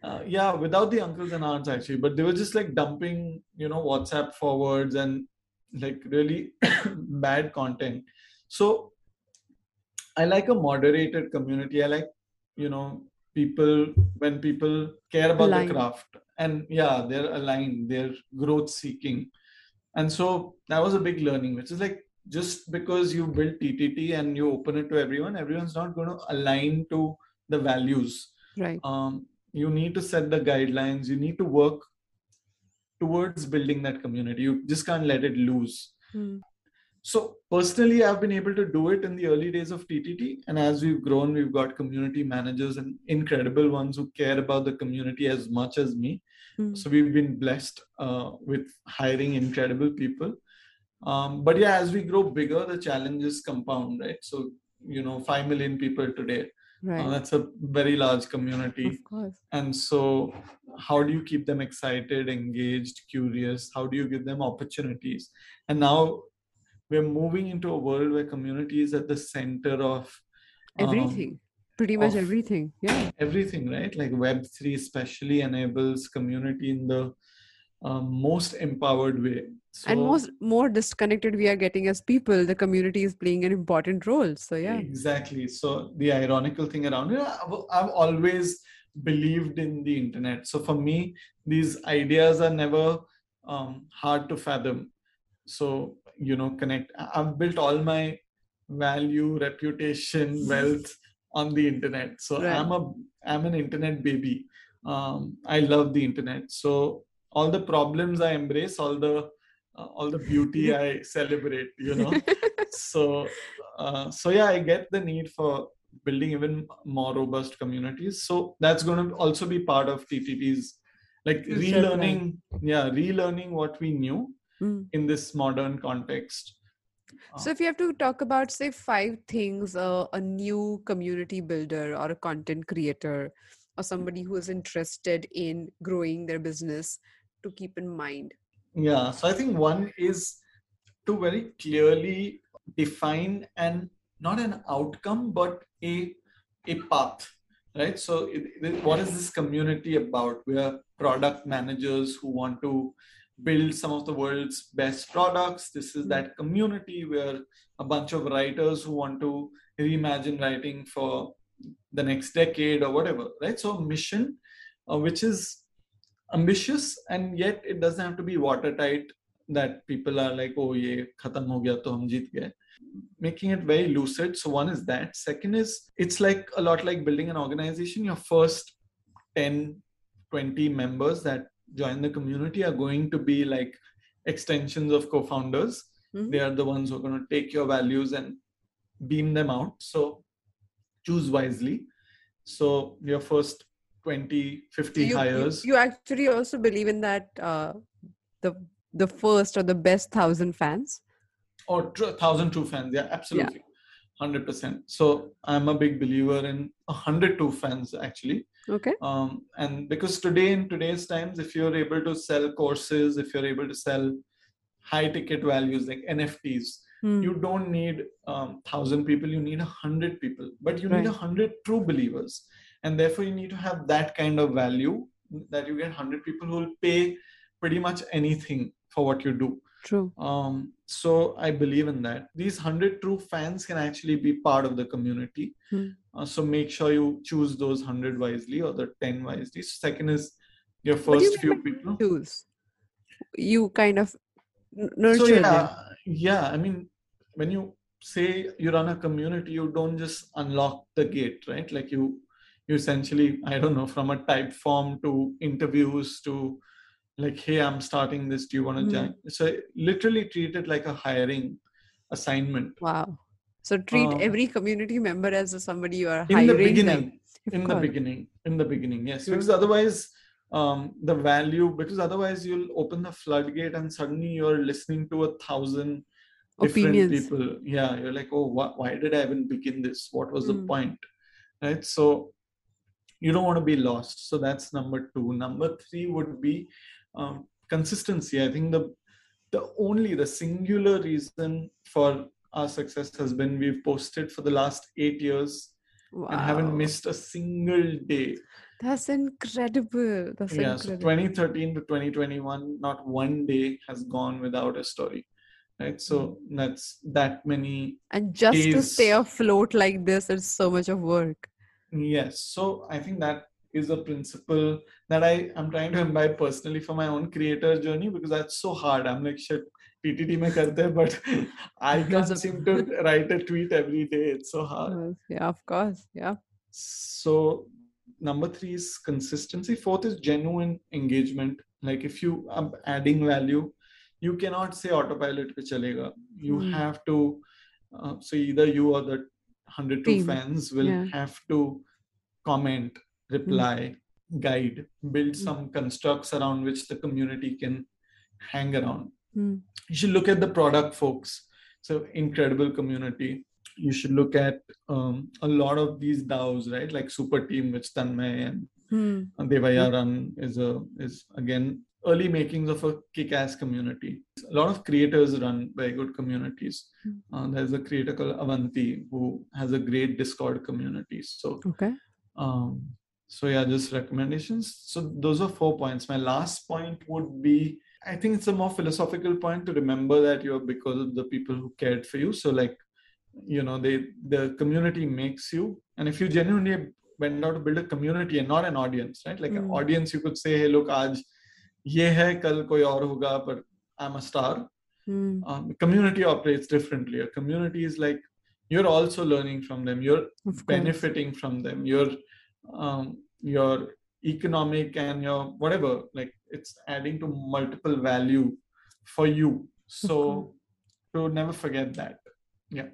A: Uh, yeah, without the uncles and aunts actually, but they were just like dumping, you know, WhatsApp forwards and like really bad content. So I like a moderated community. I like, you know, people when people care about aligned. the craft and yeah, they're aligned, they're growth seeking. And so that was a big learning, which is like just because you build TTT and you open it to everyone, everyone's not going to align to the values.
B: Right.
A: Um, you need to set the guidelines. You need to work towards building that community. You just can't let it loose.
B: Hmm.
A: So personally, I've been able to do it in the early days of TTT, and as we've grown, we've got community managers and incredible ones who care about the community as much as me.
B: Hmm.
A: So we've been blessed uh, with hiring incredible people. Um, but yeah as we grow bigger the challenges compound right? So you know 5 million people today. Uh,
B: right.
A: uh, that's a very large community.
B: Of course.
A: And so how do you keep them excited engaged curious? How do you give them opportunities? And now we're moving into a world where community is at the center of
B: um, everything pretty much everything yeah.
A: everything right? Like web3 especially enables community in the um, most empowered way.
B: So, and most more disconnected we are getting as people the community is playing an important role so yeah.
A: Exactly. So the ironical thing around it I've, always believed in the internet. So for me these ideas are never um, hard to fathom. So you know connect i've built all my value reputation wealth on the internet so right. i'm a i'm an internet baby um, i love the internet so all the problems i embrace all the uh, all the beauty I celebrate, you know. so, uh, so yeah, I get the need for building even more robust communities. So that's going to also be part of TTT's like relearning, yeah, relearning what we knew
B: mm.
A: in this modern context.
B: So, if you have to talk about, say, five things uh, a new community builder or a content creator or somebody who is interested in growing their business to keep in mind,
A: yeah, so I think one is to very clearly define and not an outcome, but a a path, right? So, it, it, what is this community about? We are product managers who want to build some of the world's best products. This is that community where a bunch of writers who want to reimagine writing for the next decade or whatever, right? So, mission, uh, which is ambitious and yet it doesn't have to be watertight that people are like oh ye khatam ho gaya to hum jeet gaye making it very lucid so one is that second is it's like a lot like building an organization your first 10 20 members that join the community are going to be like extensions of co-founders.
B: Mm-hmm.
A: they are the ones who are going to take your values and beam them out. So choose wisely. So your first 20 50
B: you,
A: hires.
B: you, you, actually also believe in that uh, the the first or the best thousand fans?
A: Or tr- thousand true fans yeah absolutely. Yeah. 100% so i'm a big believer in 102 fans actually
B: okay.
A: Um, and because today in today's times if you're able to sell courses if you're able to sell high ticket values like nfts
B: hmm.
A: you don't need um, 1000 people you need a 100 people. But you right. need 100 true believers. And therefore you need to have that kind of value that you get 100 people who will pay pretty much anything for what you do.
B: True.
A: Um, so i believe in that. These 100 true fans can actually be part of the community.
B: Hmm.
A: Uh, so make sure you choose those 100 wisely or the 10 wisely. Second is your first you few people.
B: choose? You kind of nurture
A: so yeah
B: them.
A: yeah i mean when you say you run a community you don't just unlock the gate right? Like you you essentially i don't know from a Typeform to interviews to like hey i'm starting this. Do you want to mm. join? So literally treat it like a hiring assignment.
B: Wow so treat um, every community member as somebody you are hiring.
A: in
B: the
A: beginning in the beginning in the beginning yes because otherwise um, the value because otherwise you'll open the floodgate and suddenly you're listening to a thousand different Opinions. people yeah you're like oh wh- why did i even begin this what was mm. the hmm. point right so you don't want to be lost so that's number two number three would be um, consistency i think the the only the singular reason for our success has been we've posted for the last eight years and haven't missed a single day.
B: That's incredible. That's
A: yeah,
B: incredible.
A: so 2013 to 2021, not one day has gone without a story. Right. So
B: Hmm.
A: that's that many
B: and just to stay afloat like this, it's so much of work.
A: Yes. So I think that is a principle that I am trying to imbibe personally for my own creator journey because that's so hard. I'm like, shit, TTT mein karte, hai, but I
B: Because
A: can't
B: of-
A: seem to write a tweet every day. It's so hard.
B: Yes, Yeah, of course. Yeah.
A: So number three is consistency. Fourth is genuine engagement. Like if you are adding value, you cannot say autopilot pe chalega. You
B: Hmm.
A: have to. Uh, so either you or the hundred two
B: Team.
A: fans will
B: Yeah.
A: have to comment, reply, guide, build
B: Hmm.
A: some constructs around which the community can hang around
B: Hmm.
A: you should look at the product folks so incredible community you should look at um, a lot of these DAOs, right? Like Super Team, which Tanmay and
B: Hmm.
A: Devaya run is a is again early makings of a kick-ass community. A lot of creators run very good communities.
B: Hmm.
A: Uh, there's a creator called Avanti who has a great Discord community. So
B: Okay.
A: um, so yeah, just recommendations. So those are four points. My last point would be I think it's a more philosophical point to remember that you're because of the people who cared for you. So like, you know, they the community makes you. And if you genuinely went out to build a community and not an audience, right? Like mm. an
B: hmm.
A: audience, you could say, hey, look, aaj ye hai, kal koi aur hoga, but I'm a star.
B: Mm.
A: Um, community operates differently. A community is like you're also learning from them. You're benefiting from them. You're um, your economic and your whatever like it's adding to multiple value for you. So to never forget that. Yeah.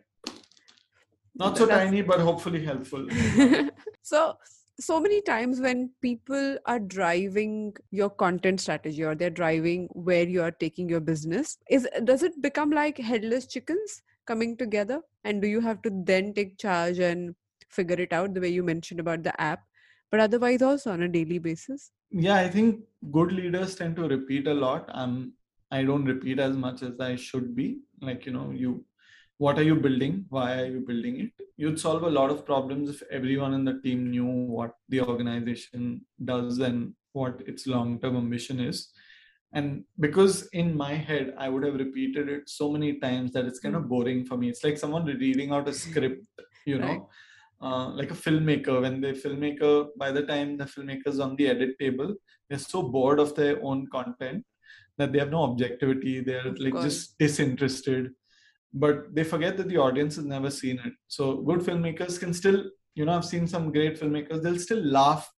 A: Not so tiny but hopefully helpful.
B: So so many times when people are driving your content strategy or they're driving where you are taking your business is does it become like headless chickens coming together? And do you have to then take charge and figure it out the way you mentioned about the app but otherwise also on a daily basis
A: yeah i think good leaders tend to repeat a lot um i don't repeat as much as i should be. Like you know you what are you building? Why are you building it? You'd solve a lot of problems if everyone in the team knew what the organization does and what its long term ambition is. And because in my head i would have repeated it so many times that it's kind of boring for me. It's like someone reading out a script you know?
B: Right.
A: Uh, like a filmmaker when the filmmaker by the time the filmmaker's on the edit table they're so bored of their own content that they have no objectivity they're
B: Of
A: like
B: course.
A: just disinterested but they forget that the audience has never seen it so good filmmakers can still you know i've seen some great filmmakers they'll still laugh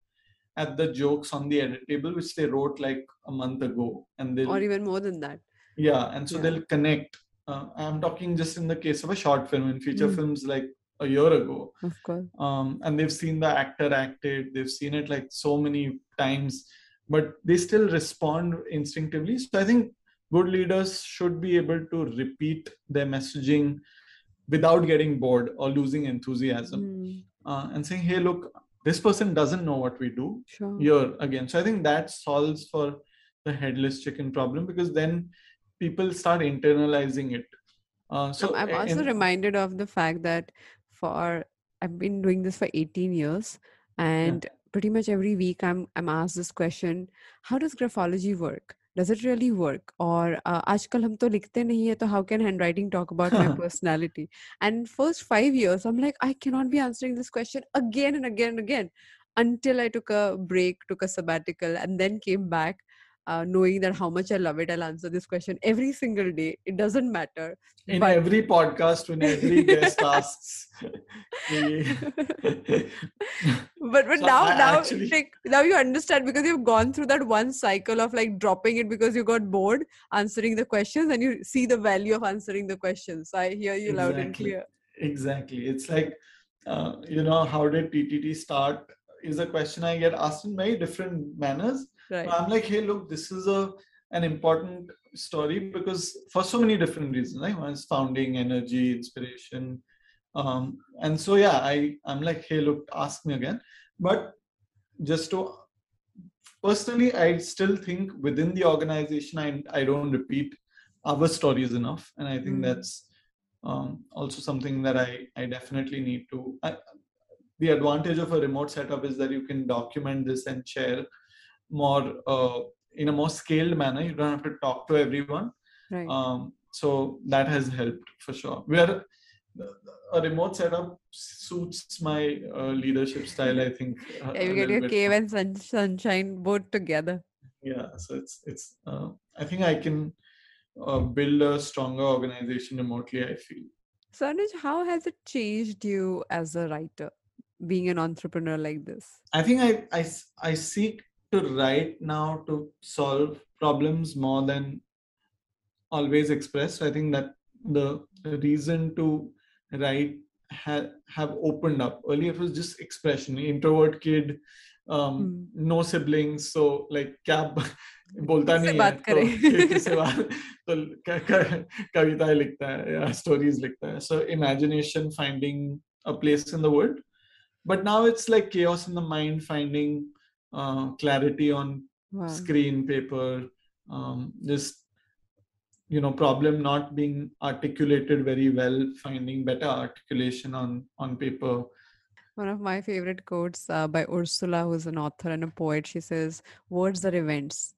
A: at the jokes on the edit table which they wrote like a month ago and they'll
B: or even more than that
A: yeah and so
B: Yeah.
A: they'll connect uh, i'm talking just in the case of a short film in feature
B: Mm.
A: films like a year ago.
B: Of course.
A: Um, and they've seen the actor acted they've seen it like so many times but they still respond instinctively. So i think good leaders should be able to repeat their messaging without getting bored or losing enthusiasm.
B: Hmm,
A: uh, and saying hey look this person doesn't know what we do
B: sure.
A: here again. So i think that solves for the headless chicken problem because then people start internalizing it. Uh, so
B: I'm, also
A: and-
B: reminded of the fact that for I've been doing this for 18 years, and pretty much every week I'm I'm asked this question: How does graphology work? Does it really work? Or uh, आजकल हम तो लिखते नहीं है, तो how can handwriting talk about my personality? And first five years, I'm like, I cannot be answering this question again and again and again, until I took a break, took a sabbatical, and then came back. Uh, knowing that how much I love it, I'll answer this question every single day. It doesn't matter.
A: in
B: but-
A: every podcast when every guest asks
B: but but
A: So
B: now
A: I
B: now
A: actually-
B: like, now you understand because you've gone through that one cycle of like dropping it because you got bored answering the questions and you see the value of answering the questions. So i hear you loud and clear.
A: Exactly. It's like uh, you know how did ttt start is a question i get asked in very different manners
B: right.
A: I'm like hey look this is a an important story because for so many different reasons right? One is founding energy inspiration. Um and so yeah i i'm like hey look ask me again. But just to personally i still think within the organization i i don't repeat our stories enough. And i think
B: Mm.
A: that's um, also something that i i definitely need to I, the advantage of a remote setup is that you can document this and share more uh, in a more scaled manner. You don't have to talk to everyone.
B: Right.
A: Um, so that has helped for sure. Where a remote setup suits my uh, leadership style i think
B: yeah, you get your cave
A: more.
B: and sun- sunshine both together.
A: Yeah so it's it's uh, i think i can uh, build a stronger organization remotely i feel.
B: So Anuj, how has it changed you as a writer being an entrepreneur like this?
A: I think i i, I seek to write now to solve problems more than always express so i think that the, the reason to write ha- have opened up earlier it was just expression introvert kid um,
B: Hmm.
A: no siblings so like क्या ब- बोलता
B: किससे
A: नहीं है
B: बात
A: तो
B: करें?
A: कि- किससे बात तो क- क- कविताएं लिखता है या स्टोरीज लिखता है so imagination finding a place in the world but now it's like chaos in the mind finding uh, clarity on
B: wow.
A: screen paper um, just you know problem not being articulated very well finding better articulation on on paper.
B: One of my favorite quotes uh, by Ursula, who's an author and a poet, she says, Words are events.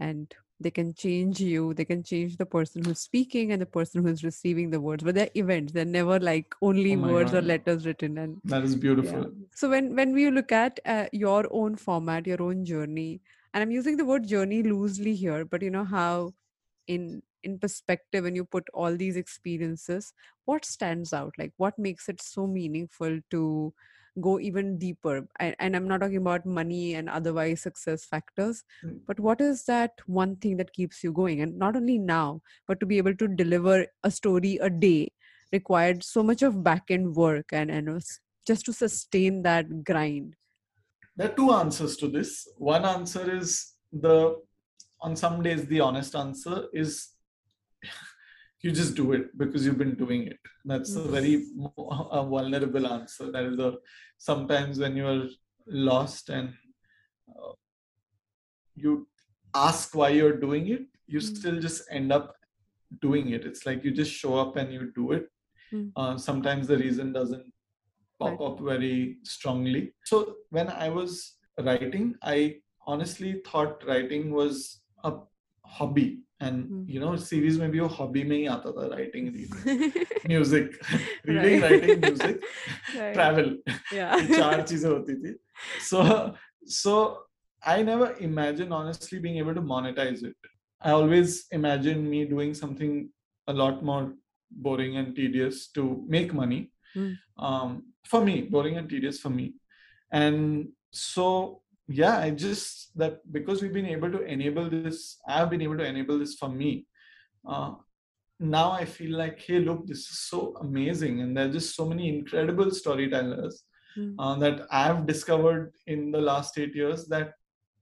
B: And they can change you. They can change the person who's speaking and the person who's receiving the words, but they're events. They're never like only
A: Oh
B: words or letters written. And
A: that is beautiful
B: yeah. So when when we look at uh, your own format, your own journey, and I'm using the word journey loosely here, but you know how in in perspective when you put all these experiences, what stands out? Like what makes it so meaningful to go even deeper? I, and I'm not talking about money and otherwise success factors,
A: Mm.
B: but what is that one thing that keeps you going? And not only now, but to be able to deliver a story a day required so much of back end work and and just to sustain that grind
A: there are two answers to this one answer is the on some days the honest answer is you just do it because you've been doing it that's a very a vulnerable answer that is the sometimes when you're lost and uh, you ask why you're doing it you
B: Mm.
A: still just end up doing it it's like you just show up and you do it
B: Mm.
A: uh, sometimes the reason doesn't pop
B: Right.
A: up very strongly so when i was writing i honestly thought writing was a hobby and you know series में भी वो hobby में ही आता था writing music reading writing music travel चार चीज़ें होती थी। So so I never imagine honestly being able to monetize it I always imagine me doing something a lot more boring and tedious to make money.
B: Mm.
A: um, for me boring and tedious for me. Yeah i just that because we've been able to enable this i've been able to enable this for me uh, now i feel like hey look this is so amazing and there are just so many incredible storytellers
B: Mm.
A: uh, that i've discovered in the last eight years that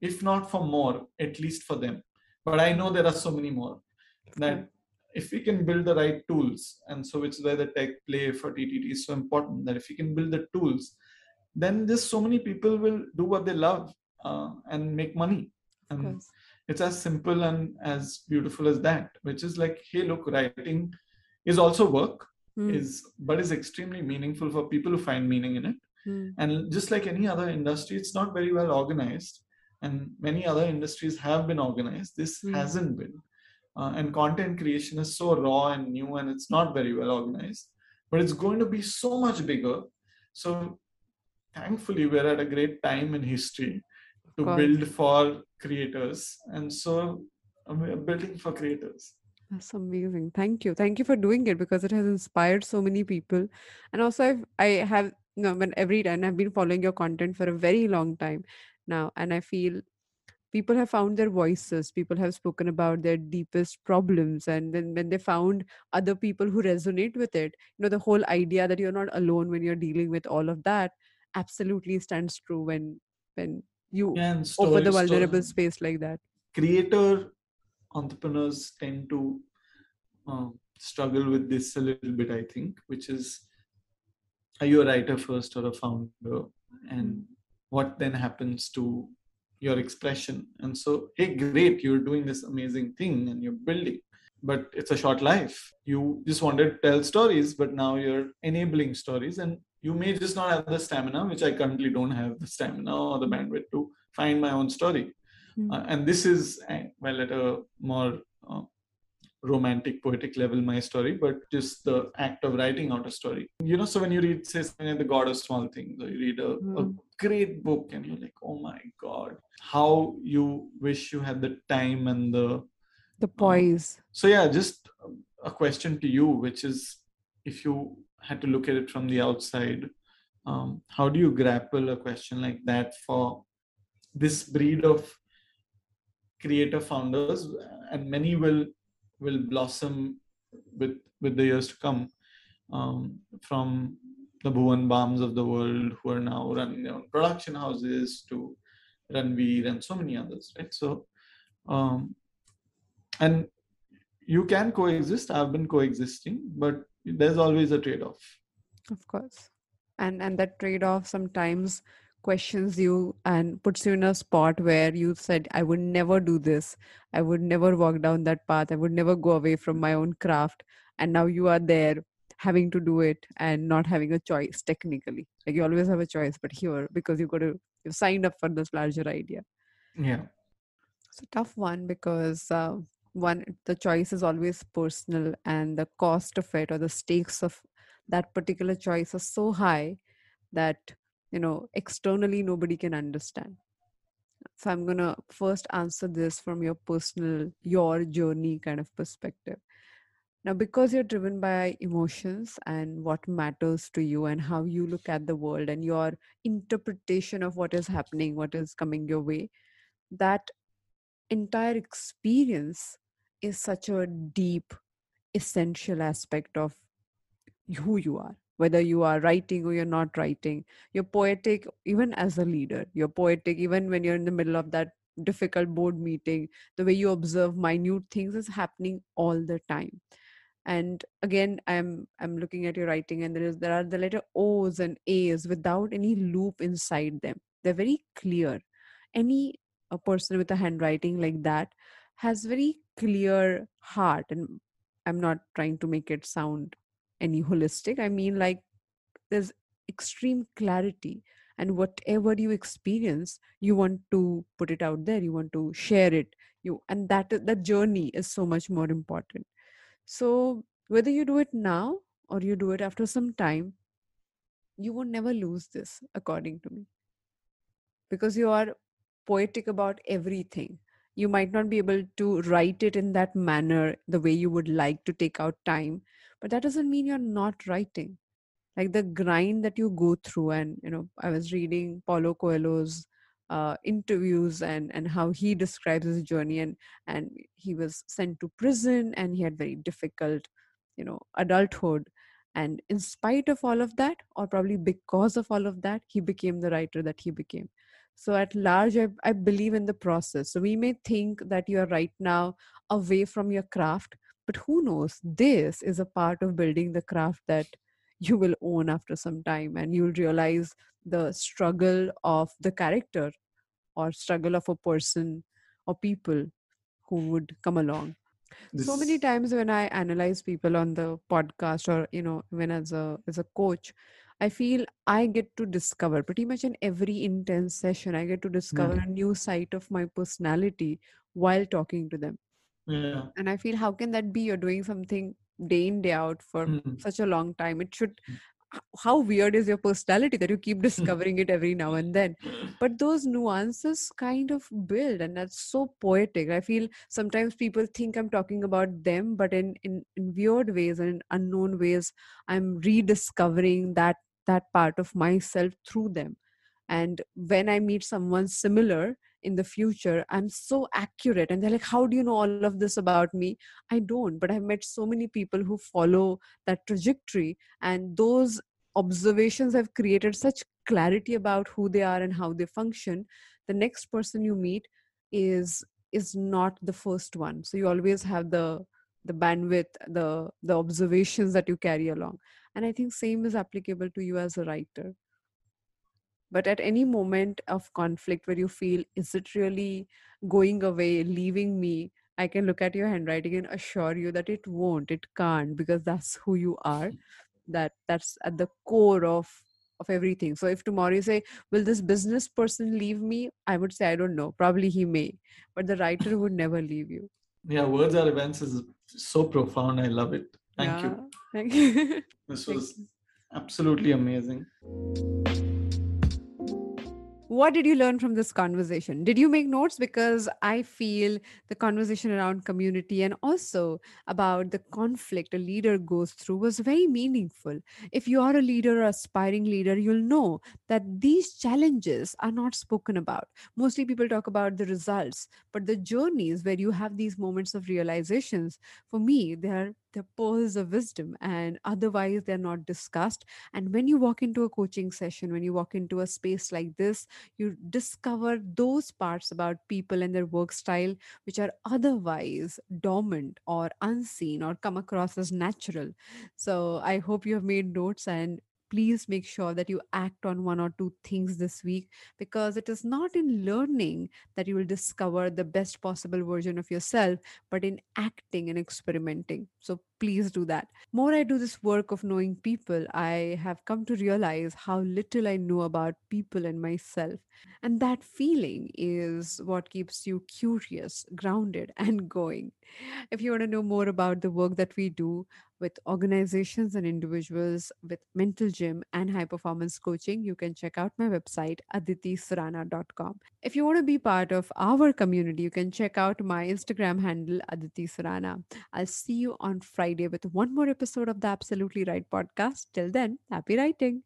A: if not for more at least for them but i know there are so many more that if we can build the right tools and so which is where the tech play for ttt is so important that if you can build the tools then just so many people will do what they love uh, and make money. And it's as simple and as beautiful as that which is like hey look writing is also work
B: Mm.
A: is but is extremely meaningful for people who find meaning in it.
B: Mm.
A: and just like any other industry it's not very well organized. And many other industries have been organized. This
B: Mm.
A: hasn't been. Uh, and content creation is so raw and new and it's not very well organized. But it's going to be so much bigger. So thankfully we're at a great time in history to build for creators and so uh, we're building for creators
B: That's amazing. Thank you. Thank you for doing it because it has inspired so many people. And also I've I have you know when every time I've been following your content for a very long time now and I feel people have found their voices. People have spoken about their deepest problems and then when they found other people who resonate with it, you know, the whole idea that you're not alone when you're dealing with all of that absolutely stands true when when you open
A: story,
B: the vulnerable
A: story,
B: space like that.
A: creator entrepreneurs tend to uh, struggle with this a little bit i think which is are you a writer first or a founder? And what then happens to your expression? And so hey great you're doing this amazing thing and you're building but it's a short life. You just wanted to tell stories but now you're enabling stories. And you may just not have the stamina which i currently don't have the stamina or the bandwidth to find my own story
B: Hmm.
A: uh, and this is uh, well at a more uh, romantic poetic level my story but just the act of writing out a story you know so when you read say something like the god of small things or you read a, a
B: Hmm.
A: great book and you're like oh my god how you wish you had the time and the
B: the poise
A: so yeah just a question to you which is if you had to look at it from the outside um, how do you grapple a question like that for this breed of creator founders and many will will blossom with with the years to come um, from the Bhuvan Bams of the world who are now running their own production houses to Ranveer and so many others, right? So, um, and you can coexist. I've been coexisting, but there's always a trade-off.
B: of course. And and that trade-off sometimes questions you and puts you in a spot where you said i would never do this. I would never walk down that path. I would never go away from my own craft. And now you are there having to do it and not having a choice technically. Like you always have a choice but here because you've got to you've signed up for this larger idea.
A: Yeah.
B: it's a tough one because uh, one the choice is always personal and the cost of it or the stakes of that particular choice are so high that you know externally nobody can understand. So i'm going to first answer this from your personal your journey kind of perspective. Now because you're driven by emotions and what matters to you and how you look at the world and your interpretation of what is happening what is coming your way that entire experience is such a deep essential aspect of who you are. Whether you are writing or you're not writing you're poetic even as a leader. You're poetic even when you're in the middle of that difficult board meeting. The way you observe minute things is happening all the time. And again i'm i'm looking at your writing and there is there are the letter o's and a's without any loop inside them. They're very clear. Any a person with a handwriting like that has very clear heart and i'm not trying to make it sound any holistic. I mean like there's extreme clarity and whatever you experience you want to put it out there you want to share it you and that that journey is so much more important. So whether you do it now or you do it after some time you will never lose this according to me. Because you are poetic about everything you might not be able to write it in that manner the way you would like to take out time but that doesn't mean you're not writing. Like the grind that you go through and you know i was reading paulo coelho's uh, interviews and and how he describes his journey and and he was sent to prison and he had very difficult you know adulthood. And in spite of all of that or probably because of all of that he became the writer that he became so at large I, I believe in the process. So we may think that you are right now away from your craft but who knows? This is a part of building the craft that you will own after some time and you'll realize the struggle of the character or struggle of a person or people who would come along. So many times when i analyze people on the podcast or you know when as a as a coach i feel i get to discover pretty much in every intense session i get to discover a new side of my personality while talking to them.
A: Yeah.
B: and i feel how can that be? You're doing something day in day out for
A: Mm.
B: such a long time. It should how weird is your personality that you keep discovering it every now and then? But those nuances kind of build and that's so poetic. I feel sometimes people think i'm talking about them but in in, in weird ways and in unknown ways i'm rediscovering that that part of myself through them. And when i meet someone similar in the future i'm so accurate and they're like how do you know all of this about me? I don't but i've met so many people who follow that trajectory and those observations have created such clarity about who they are and how they function. The next person you meet is is not the first one. So you always have the the bandwidth the the observations that you carry along and i think same is applicable to you as a writer but at any moment of conflict where you feel is it really going away leaving me i can look at your handwriting and assure you that it won't it can't because that's who you are that that's at the core of of everything. So if tomorrow you say, Will this business person leave me? I would say, I don't know. Probably he may, but the writer would never leave you.
A: Yeah, words are events is so profound. I love it. Thank
B: yeah.
A: you.
B: Thank you.
A: This was absolutely amazing.
B: what did you learn from this conversation did you make notes because i feel the conversation around community and also about the conflict a leader goes through was very meaningful if you are a leader or aspiring leader you'll know that these challenges are not spoken about mostly people talk about the results but the journeys where you have these moments of realizations for me they are the pearls of wisdom and otherwise they're not discussed. And when you walk into a coaching session when you walk into a space like this you discover those parts about people and their work style which are otherwise dormant or unseen or come across as natural. So i hope you have made notes and please make sure that you act on one or two things this week because it is not in learning that you will discover the best possible version of yourself, but in acting and experimenting. So please do that. More I do this work of knowing people, I have come to realize how little I know about people and myself. And that feeling is what keeps you curious, grounded, and going. If you want to know more about the work that we do, with organizations and individuals with mental gym and high performance coaching, you can check out my website, aditisurana.com. If you want to be part of our community, you can check out my Instagram handle, Aditi Surana. I'll see you on Friday with one more episode of the Absolutely Write podcast. Till then, happy writing.